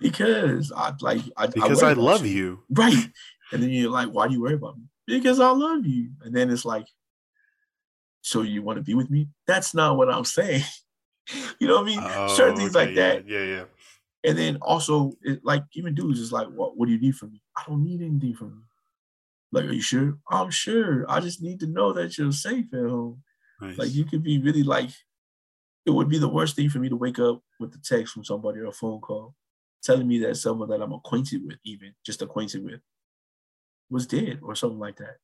Because I like I Because worry I, love you. you. Right. And then you're like, why do you worry about me? Because I love you. And then it's like, so you want to be with me? That's not what I'm saying. you know what I mean? Certain Oh, things okay, like yeah, that. Yeah, yeah. And then also, it, like even dudes is like, what? What do you need from me? I don't need anything from you. Like, are you sure? I'm sure. I just need to know that you're safe at home. Nice. Like, you could be really like, it would be the worst thing for me to wake up with a text from somebody or a phone call telling me that someone that I'm acquainted with, even just acquainted with, was dead or something like that.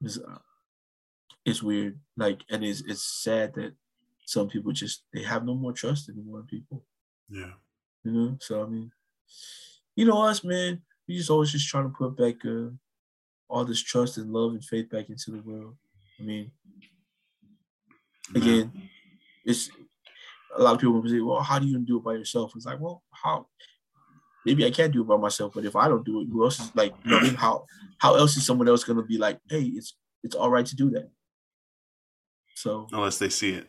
It's, uh, it's weird. Like, and it's it's sad that some people just they have no more trust anymore in people. yeah. You know, so I mean, you know us, man. We just always just trying to put back uh, all this trust and love and faith back into the world. I mean, again, it's a lot of people will say, "Well, how do you do it by yourself?" It's like, well, how? Maybe I can't do it by myself, but if I don't do it, who else is like? You know, how how else is someone else gonna be like, "Hey, it's it's all right to do that." So Unless they see it.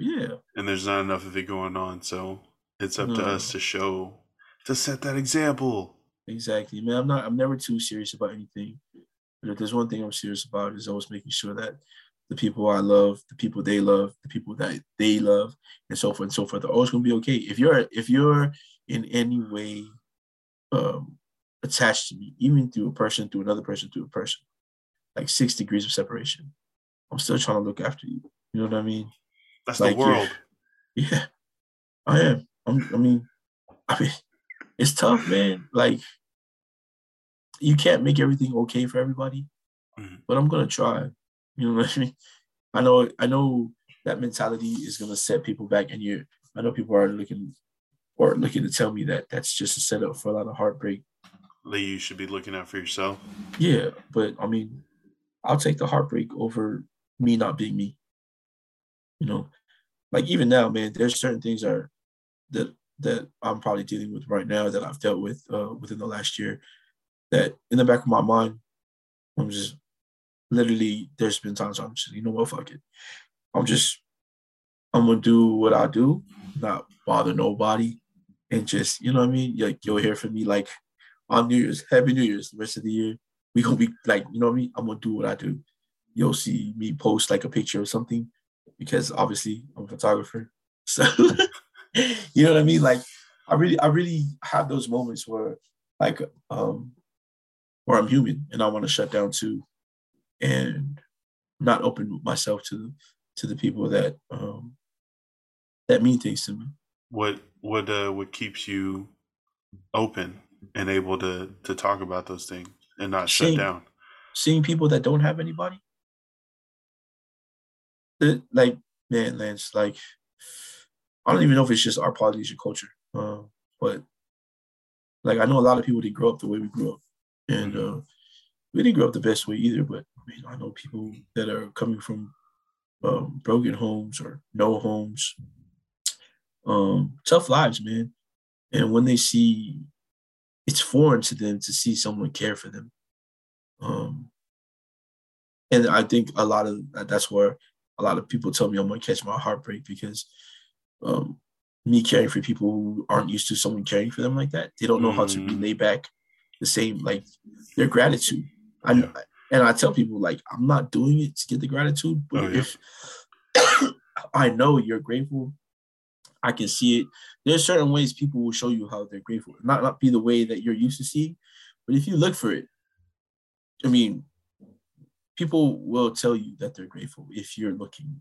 Yeah, And there's not enough of it going on. So it's up to us to show, to set that example. Exactly, man. I'm not. I'm never too serious about anything. But if there's one thing I'm serious about, is always making sure that the people I love, the people they love, the people that they love, and so forth and so forth, are always gonna be okay. If you're if you're in any way um, attached to me, even through a person, through another person, through a person, like six degrees of separation, I'm still trying to look after you. You know what I mean? That's Like the world. Yeah, I am. I'm, I mean, I mean, it's tough, man. Like, you can't make everything okay for everybody, Mhm. but I'm gonna try. You know what I mean? I know. I know that mentality is gonna set people back, and you. I know people are looking or looking to tell me that that's just a setup for a lot of heartbreak. That you should be looking out for yourself. Yeah, but I mean, I'll take the heartbreak over me not being me. You know, like even now, man, there's certain things are that that I'm probably dealing with right now that I've dealt with uh, within the last year. That in the back of my mind, I'm just literally. There's been times I'm just, you know what, fuck it. I'm just, I'm gonna do what I do, not bother nobody, and just, you know what I mean. Like you'll hear from me like on New Year's, Happy New Year's, the rest of the year we gonna be like, you know what I mean? I'm gonna do what I do. You'll see me post like a picture or something because obviously I'm a photographer. So you know what I mean? Like I really, I really have those moments where like um where I'm human and I want to shut down too and not open myself to to the people that um, that mean things to me. What what uh what keeps you open and able to to talk about those things and not shut down? Seeing people that don't have anybody, like man, Lance, like I don't even know if it's just our Polynesian culture, uh, but like I know a lot of people didn't grow up the way we grew up, and uh, we didn't grow up the best way either. But I mean, I know people that are coming from um, broken homes or no homes, um, tough lives, man. And when they see, it's foreign to them to see someone care for them. Um, and I think a lot of that's where a lot of people tell me I'm gonna catch my heartbreak because um, me caring for people who aren't used to someone caring for them like that, they don't know how to Mm. relay back the same like their gratitude. I Yeah. and I tell people like I'm not doing it to get the gratitude, but Oh, yeah. if I know you're grateful, I can see it. There's certain ways people will show you how they're grateful. Not not be the way that you're used to seeing, but if you look for it, I mean, people will tell you that they're grateful if you're looking.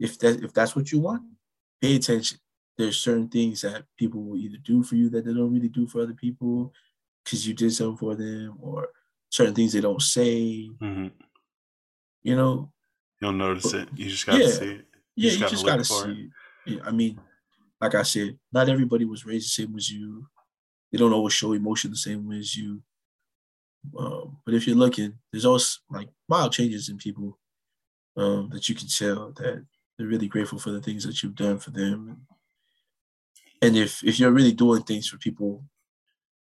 If that if that's what you want, pay attention. There's certain things that people will either do for you that they don't really do for other people because you did something for them, or certain things they don't say. hmm You know, You'll notice it. You just gotta Yeah. see it. yeah, just you just gotta see. it. it. I mean, like I said, not everybody was raised the same as you. They don't always show emotion the same way as you. Um, but if you're looking, there's always like mild changes in people um, that you can tell that they're really grateful for the things that you've done for them. And if if you're really doing things for people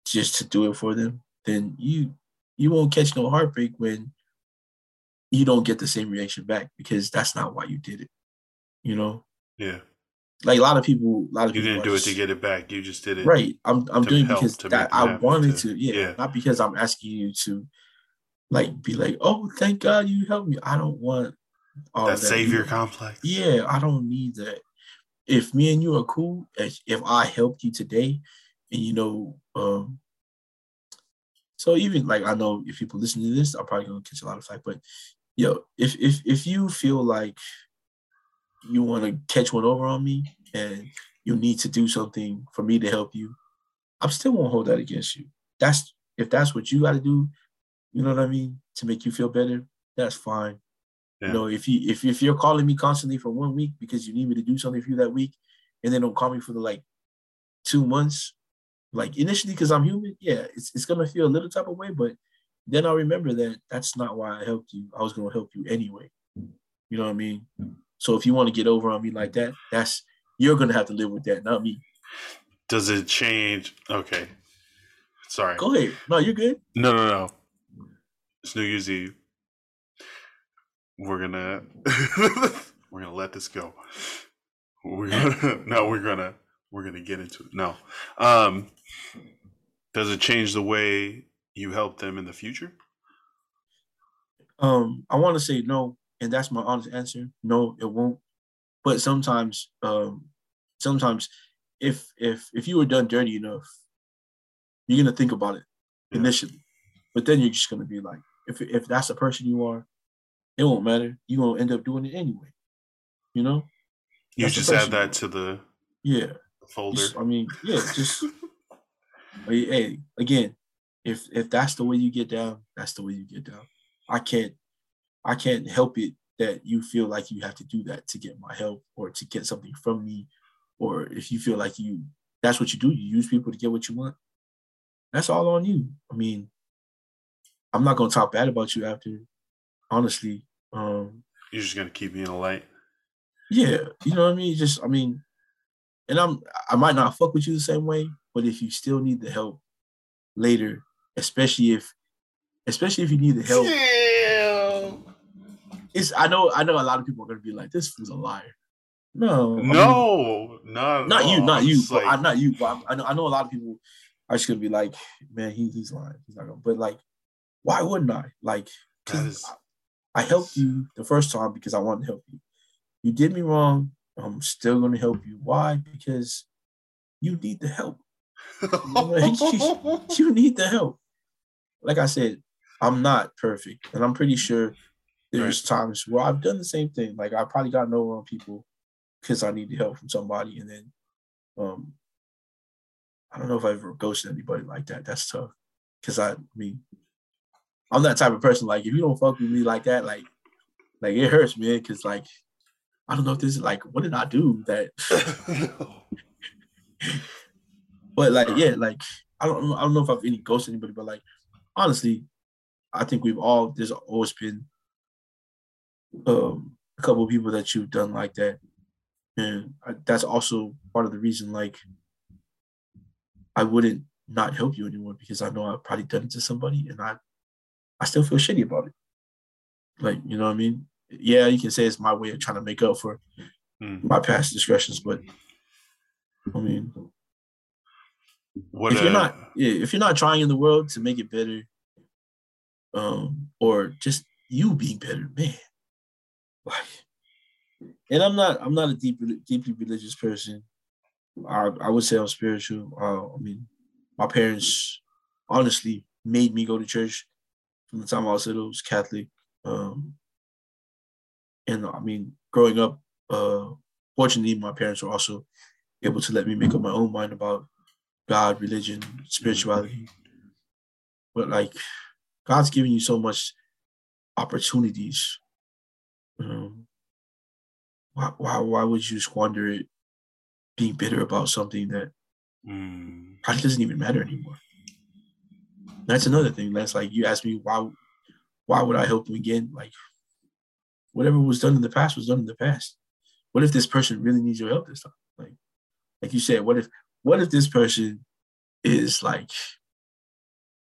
just to do it for them, then you you won't catch no heartbreak when you don't get the same reaction back because that's not why you did it. You know, Yeah. Like a lot of people, a lot of You people didn't do it to get it back. You just did it. right. I'm I'm doing help, because that I wanted to- to, yeah, yeah. not because I'm asking you to like be like, oh, thank God you helped me. I don't want all That that savior either. complex. Yeah, I don't need that. If me and you are cool, if, if I helped you today, and you know, um, so even like I know if people listen to this, I'm probably gonna catch a lot of flack, but yo, if if if you feel like you want to catch one over on me and you need to do something for me to help you, I still won't hold that against you. That's if that's what you got to do, you know what I mean, to make you feel better. That's fine. Yeah. You know, if you if if you're calling me constantly for one week because you need me to do something for you that week, and then don't call me for the like two months, like initially because I'm human, yeah, it's it's gonna feel a little type of way, but then I'll remember that that's not why I helped you. I was gonna help you anyway. You know what I mean? So if you want to get over on me like that, that's you're gonna have to live with that, not me. Does it change? Okay. Sorry. Go ahead. No, you're good. No, no, no. It's New Year's Eve. We're gonna we're gonna let this go. We're gonna no, we're gonna we're gonna get into it. No. Um does it change the way you help them in the future? Um, I want to say no, and that's my honest answer. No, it won't. But sometimes, um, sometimes if if if you were done dirty enough, you're gonna think about it Yeah. initially. But then you're just gonna be like, if if that's the person you are, it won't matter. You're gonna end up doing it anyway. You know? You That's just add that to the Yeah. folder. Just- I mean, yeah, just hey, hey, again, if if that's the way you get down, that's the way you get down. I can't I can't help it that you feel like you have to do that to get my help or to get something from me, or if you feel like you that's what you do, you use people to get what you want. That's all on you. I mean, I'm not gonna talk bad about you after, honestly. Um, You're just gonna keep me in the light. yeah, you know what I mean. Just I mean, and I'm I might not fuck with you the same way, but if you still need the help later, especially if especially if you need the help, it's I know I know a lot of people are gonna be like, this fool's a liar. No, I mean, No, not not you, not you, but like- I, not you. But I, I know I know a lot of people are just gonna be like, man, he, he's lying. He's not gonna. But like, why wouldn't I? Like, 'cause is- I helped you the first time because I wanted to help you. You did me wrong. I'm still gonna help you. Why? Because you need the help. You need the help. Like I said, I'm not perfect, and I'm pretty sure there's times where I've done the same thing. Like I probably got over on people because I needed help from somebody, and then um I don't know if I ever ghosted anybody like that. That's tough. Cause I, I mean, I'm that type of person. Like if you don't fuck with me like that, like like it hurts, man. Cause like I don't know if this is like what did I do that but like yeah, like I don't I don't know if I've any ghosted anybody, but like honestly, I think we've all there's always been um a couple of people that you've done like that. And I, that's also part of the reason like I wouldn't not help you anymore because I know I've probably done it to somebody and I I still feel shitty about it. Like, you know what I mean? Yeah, you can say it's my way of trying to make up for mm. my past discretions, but I mean what if you're not yeah, if you're not trying in the world to make it better, um, or just you being better, man. And I'm not I'm not a deep deeply religious person. I, I would say I'm spiritual. Uh, I mean, my parents honestly made me go to church from the time I was little. I was Catholic, um, and I mean, growing up, uh, fortunately, my parents were also able to let me make up my own mind about God, religion, spirituality. But like, God's giving you so much opportunities. Um, why, why, why would you squander it being bitter about something that mm. probably doesn't even matter anymore. That's another thing. That's like you asked me why why would I help them again? Like whatever was done in the past was done in the past. What if this person really needs your help this time? Like like you said, what if what if this person is like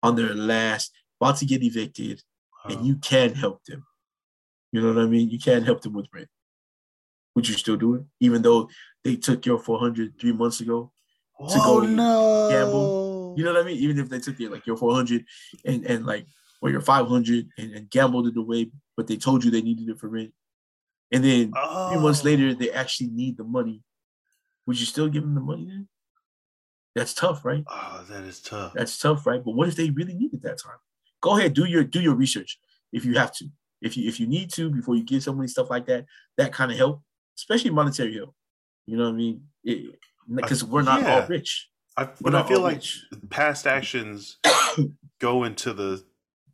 on their last about to get evicted and you can help them? You know what I mean? You can't help them with rent would you still do it? Even though they took your 400 three months ago to oh, go no. gamble. You know what I mean? Even if they took your like your 400 and, and like or your 500 and, and gambled it away, but they told you they needed it for rent. And then oh. three months later, oh. they actually need the money. Would you still give them the money then? That's tough, right? Oh, that is tough. That's tough, right? But what if they really needed that time? Go ahead, do your do your research if you have to. If you if you need to before you give somebody stuff like that, that kind of help especially monetary help. You know what I mean? Because we're not yeah. all rich. I, but I feel like rich. past actions go into the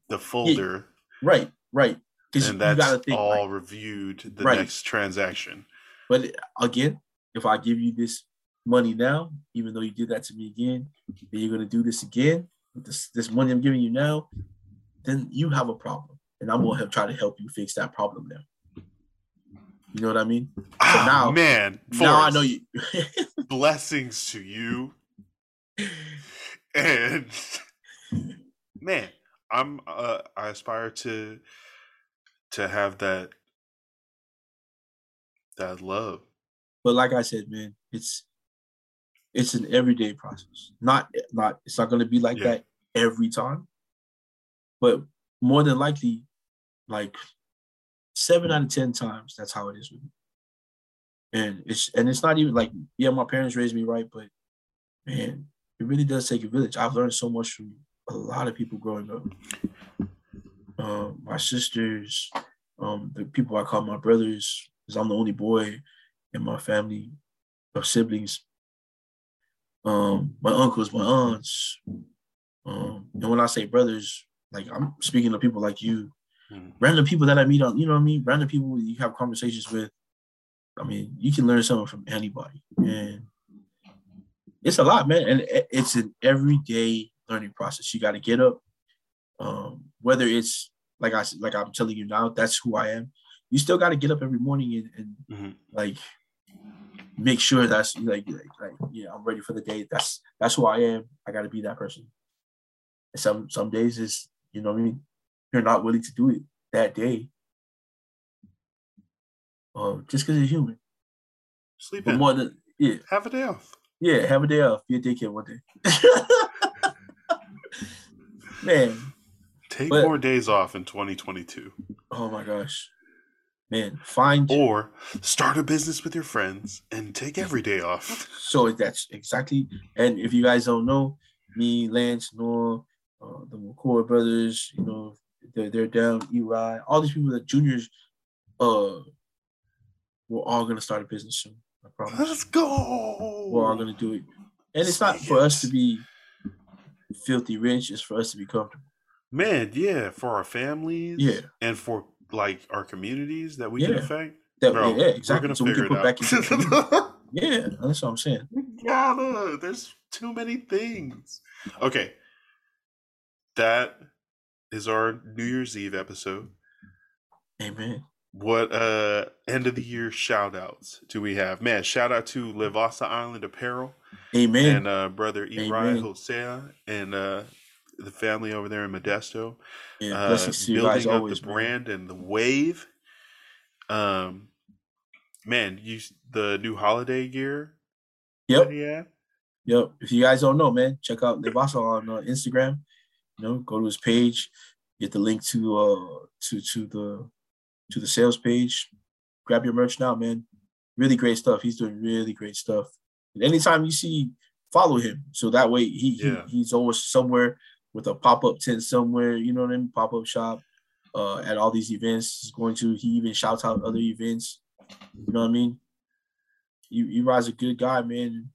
the folder. Yeah, right, right. And that's think, all like, reviewed the right. next transaction. But again, if I give you this money now, even though you did that to me again, and you're gonna do this again with this this money I'm giving you now, then you have a problem, and I'm gonna try to help you fix that problem now. You know what I mean? So oh, now, man, Forrest, now I know you. blessings to you, and man, I'm uh, I aspire to to have that that love. But like I said, man, it's it's an everyday process. Not not it's not going to be like yeah. that every time, but more than likely, like seven out of ten times that's how it is with me. And it's and it's not even like yeah, my parents raised me right, but man, it really does take a village. I've learned so much from a lot of people growing up. Um, my sisters, um, the people I call my brothers, because I'm the only boy in my family of siblings. Um, my uncles, my aunts, um, and when I say brothers, like I'm speaking to people like you, Mm. Random people that I meet on, you know what I mean? Random people you have conversations with. I mean, you can learn something from anybody. And it's a lot, man. And it's an everyday learning process. You got to get up. Um, whether it's like I like I'm telling you now, that's who I am. You still got to get up every morning and, and mm-hmm. like make sure that's like, like like yeah, I'm ready for the day. That's that's who I am. I got to be that person. And some some days is you know what I mean you're not willing to do it that day. Um, just because you're human. Sleep but in. more than yeah. Have a day off. Yeah, have a day off. Be a daycare one day. Man. Take but, more days off in 2022. Oh my gosh. Man, find or start a business with your friends and take every day off. So that's exactly. And if you guys don't know, me, Lance, Noah, uh, the McCoy brothers, you know, they're, they're down. Eli, all these people that juniors, uh, we're all gonna start a business soon. I promise. Let's go. We're all gonna do it, and it's not for us to be filthy rich. It's for us to be comfortable. Man, yeah, for our families, Yeah. and for like our communities that we Yeah. can affect. That, Bro, yeah, exactly. So we can it put back into. Yeah, that's what I'm saying. we gotta. There's too many things. Okay, that is our New Year's Eve episode. Amen. What uh end of the year shout outs do we have? Man, shout out to Levasa Island Apparel Amen. and uh brother Eri. Hosea and uh the family over there in Modesto. yeah, uh, you building guys up always, the brand and the wave. Um, man, you the new holiday gear. Yep. Yeah. Yep. If you guys don't know, man, check out Levasa on uh, Instagram. You know, go to his page, get the link to uh to to the to the sales page. Grab your merch now, man. Really great stuff. He's doing really great stuff. And anytime you see, follow him. So that way he, Yeah. he he's always somewhere with a pop-up tent somewhere, you know what I mean? Pop-up shop uh at all these events. He's going to he even shouts out other events. You know what I mean? You you rise a good guy, man.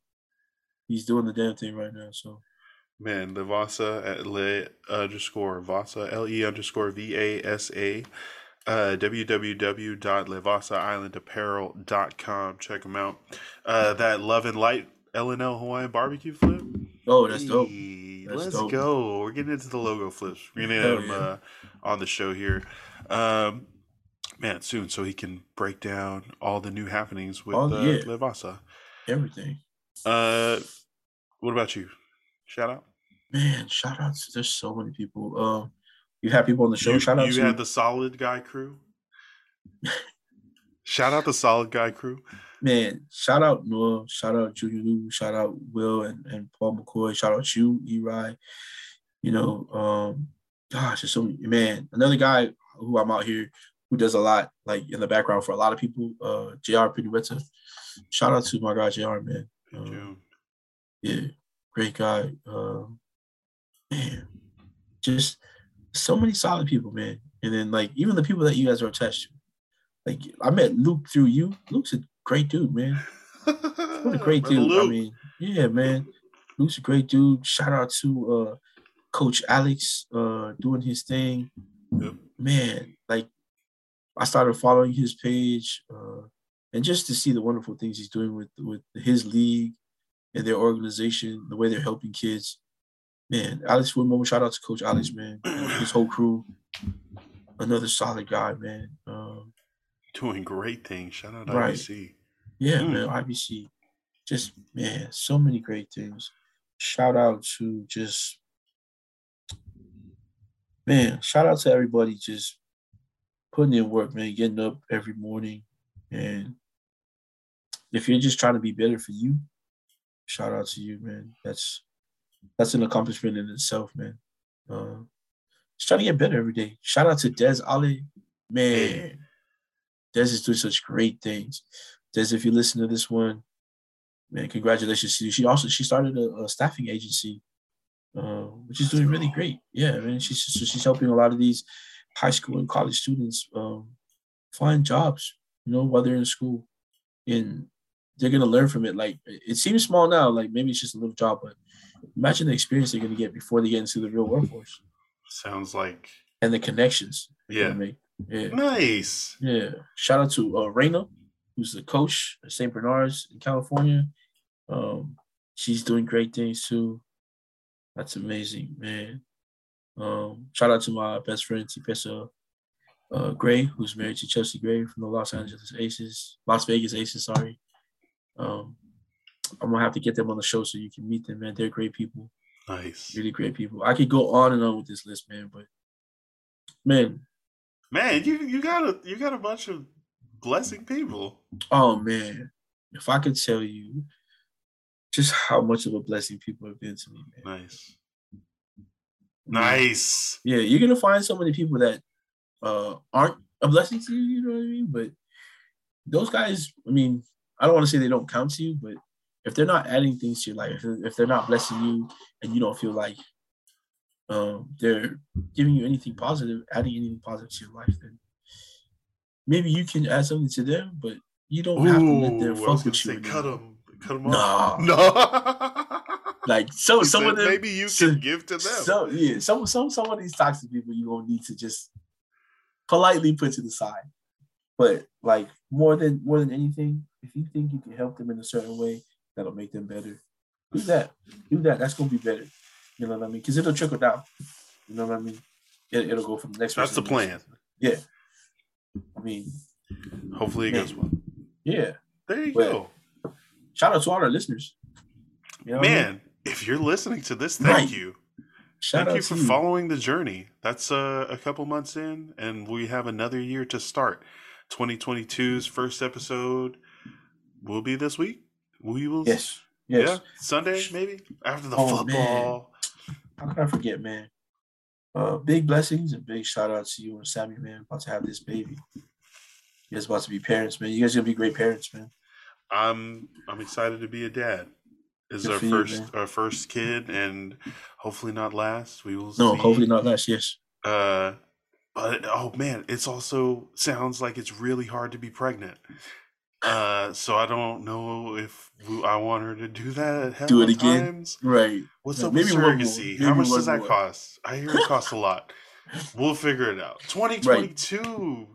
He's doing the damn thing right now. So Man, the Vasa at le underscore Vasa L E underscore V A S A. Uh, www.levasaislandapparel.com. Check them out. Uh, that Love and Light LNL Hawaiian barbecue flip. oh that's dope. Hey, That's Let's dope. go. We're getting into the logo flips. We're gonna have him yeah. uh, on the show here, um, man, soon, so he can break down all the new happenings with Oh, uh, yeah. Levasa. Everything. Uh, what about you? Shout out. Man, shout out to there's so many people. Um you have people on the show. you shout out to you to had the Solid Guy crew. Shout out the Solid Guy crew. man, shout out Noah, shout out Junior Lou, shout out Will and, and Paul McCoy, shout out you, Eri. You know, um, gosh, there's so many man. Another guy who I'm out here who does a lot, like in the background for a lot of people, uh JR Pinueta. Shout out to my guy JR, man. Um, yeah, great guy. Um, man, just so many solid people, man. And then like even the people that you guys are attached to. Like I met Luke through you. Luke's a great dude, man. What a great dude. I mean, yeah, man. Luke's a great dude. Shout out to uh Coach Alex uh doing his thing. Yep. Man, like I started following his page, uh, and just to see the wonderful things he's doing with with his league and their organization, the way they're helping kids. Man, Alex Woodmore, shout out to Coach Alex, man, his whole crew. Another solid guy, man. Um, doing great things. Shout out Right. IBC. yeah, Mm. man, IBC. Just man, so many great things. Shout out to just man, shout out to everybody just putting in work, man, getting up every morning. And if you're just trying to be better for you, shout out to you, man. That's that's an accomplishment in itself, man. Uh, just trying to get better every day. Shout out to Des Ali, man. Des is doing such great things. Des, if you listen to this one, man, congratulations to you. She also she started a, a staffing agency, uh, which is doing really great. Yeah, man, she's so she's helping a lot of these high school and college students um, find jobs. You know, while they're in school, and they're gonna learn from it. Like it seems small now, like maybe it's just a little job, but imagine the experience they're gonna get before they get into the real workforce Sounds like and the connections. yeah. Yeah. Nice. Yeah. Shout out to uh, Raina, who's the coach at St. Bernard's in California. Um, she's doing great things too. That's amazing, man. Um, shout out to my best friend Tipesa uh, Gray, who's married to Chelsea Gray from the Los Angeles Aces, Las Vegas Aces. Sorry. Um, I'm gonna have to get them on the show so you can meet them, man. They're great people, Nice. really great people. I could go on and on with this list, man, but man, Man, you you got a you got a bunch of blessing people. Oh man, if I could tell you just how much of a blessing people have been to me, man. Nice. Nice. Yeah, you're gonna find so many people that uh aren't a blessing to you, you know what I mean? But those guys, I mean, I don't want to say they don't count to you, but if they're not adding things to your life, if- they're not blessing you and you don't feel like um, they're giving you anything positive, adding anything positive to your life, then maybe you can add something to them, but you don't have to let them fuck with you. say, cut them, cut them off. Nah. No. Like so, some of them, maybe you so- can give to them. So yeah, some some some of these toxic people you gonna need to just politely put to the side. But like more than more than anything, if you think you can help them in a certain way that'll make them better, do that. Do that. That's gonna be better. You know what I mean? Because it'll trickle down. You know what I mean? It, it'll go from the next. That's the person plan. Yeah. I mean, Hopefully it Man. goes well. yeah. There you But- go. Shout out to all our listeners. You know what I mean? Man, if you're listening to this, thank Right. you. Shout Thank out you to for you. following the journey. That's uh, a couple months in, and we have another year to start. 2022's first episode will be this week. We will, Yes. Yes. yeah, Sunday maybe after the Oh, football. How can I forget, man? Uh, big blessings and big shout out to you and Sammy, man. About to have this baby. You guys about to be parents, man. You guys gonna be great parents, man. I'm I'm excited to be a dad. This is Good our for you, first our first kid, and hopefully not last. We will No, see. hopefully not last. Yes. Uh, but oh man, it's also sounds like it's really hard to be pregnant. Uh, so I don't know if I want her to do that. Do it again? Times. Right. What's Like, up with maybe more. surrogacy? Maybe How much does that more. cost? I hear it costs a lot. We'll figure it out. 2022,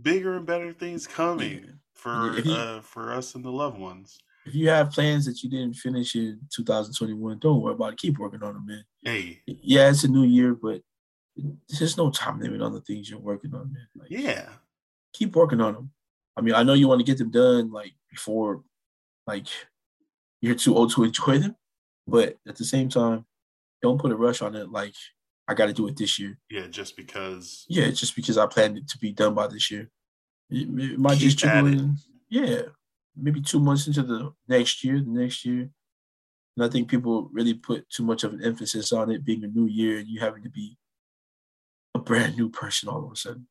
bigger and better things coming Yeah. for you- uh for us and the loved ones. If you have plans that you didn't finish in 2021, don't worry about it. Keep working on them, man. Hey, Yeah, it's a new year, but there's no time limit on the things you're working on, man. Like, yeah, keep working on them. I mean, I know you want to get them done like before, like you're too old to enjoy them, but at the same time, don't put a rush on it. Like I got to do it this year. yeah. Just because Yeah, just because I planned it to be done by this year. It, it might Keep just at it. in. Yeah, maybe two months into the next year, the next year. And I think people really put too much of an emphasis on it being a new year and you having to be a brand new person all of a sudden.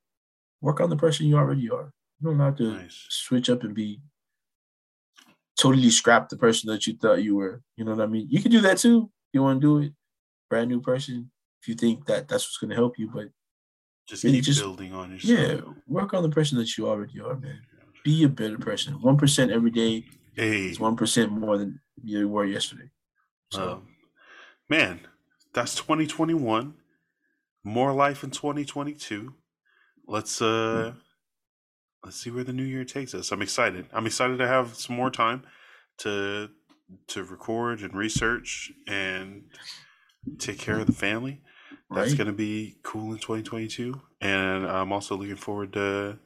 Work on the person you already are. You don't have to nice. switch up and be totally scrap the person that you thought you were. You know what I mean? You can do that too. You want to do it, brand new person. If you think that that's what's going to help you, but Just really keep just- building on yourself. yeah, work on the person that you already are, man. Be a better person. One percent every day Hey, is one percent more than you were yesterday. So um, man, that's 2021. More life in 2022. Let's uh let's see where the new year takes us. I'm excited. I'm excited to have some more time to to record and research and take care of the family. That's right, going to be cool in 2022 and I'm also looking forward to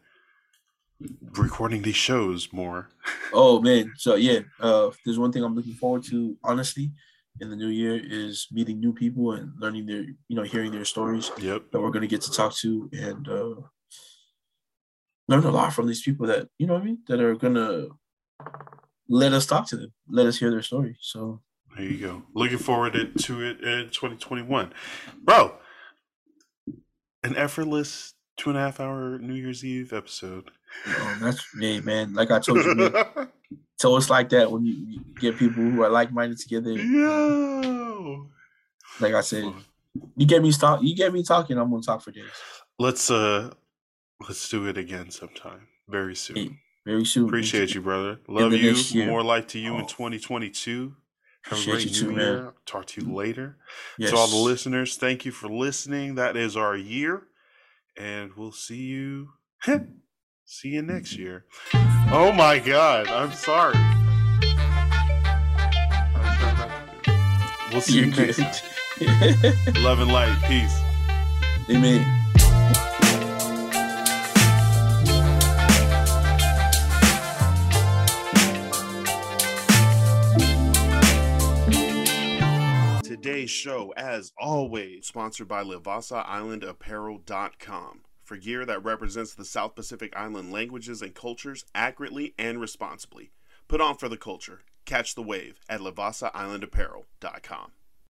recording these shows more. Oh man, so yeah, uh, there's one thing I'm looking forward to, honestly, in the new year is meeting new people and learning their, you know, hearing their stories Yep. that we're gonna get to talk to and uh, learn a lot from these people that you know what I mean that are gonna let us talk to them, let us hear their story. So There you go. Looking forward to, it in 2021. Bro, an effortless two and a half hour New Year's Eve episode. um, that's hey man, like I told you, man, so it's like that when you, you get people who are like minded together. Yo. Like I said, you get me talk, you get me talking, I'm gonna talk for days. Let's uh let's do it again sometime. Very soon. Very soon. Appreciate you, brother. Love you. More life to you in Oh. 2022. Have a great too, new man. year. Talk to you later. Yes. To all the listeners, thank you for listening. That is our year. And we'll see you see you next mm-hmm. year. Oh my god, I'm sorry. We'll see you next time. Love and light. Peace. Amen. Today's show, as always, sponsored by LevasaIslandApparel.com for gear that represents the South Pacific Island languages and cultures accurately and responsibly. Put on for the culture. Catch the wave at LevasaIslandApparel.com.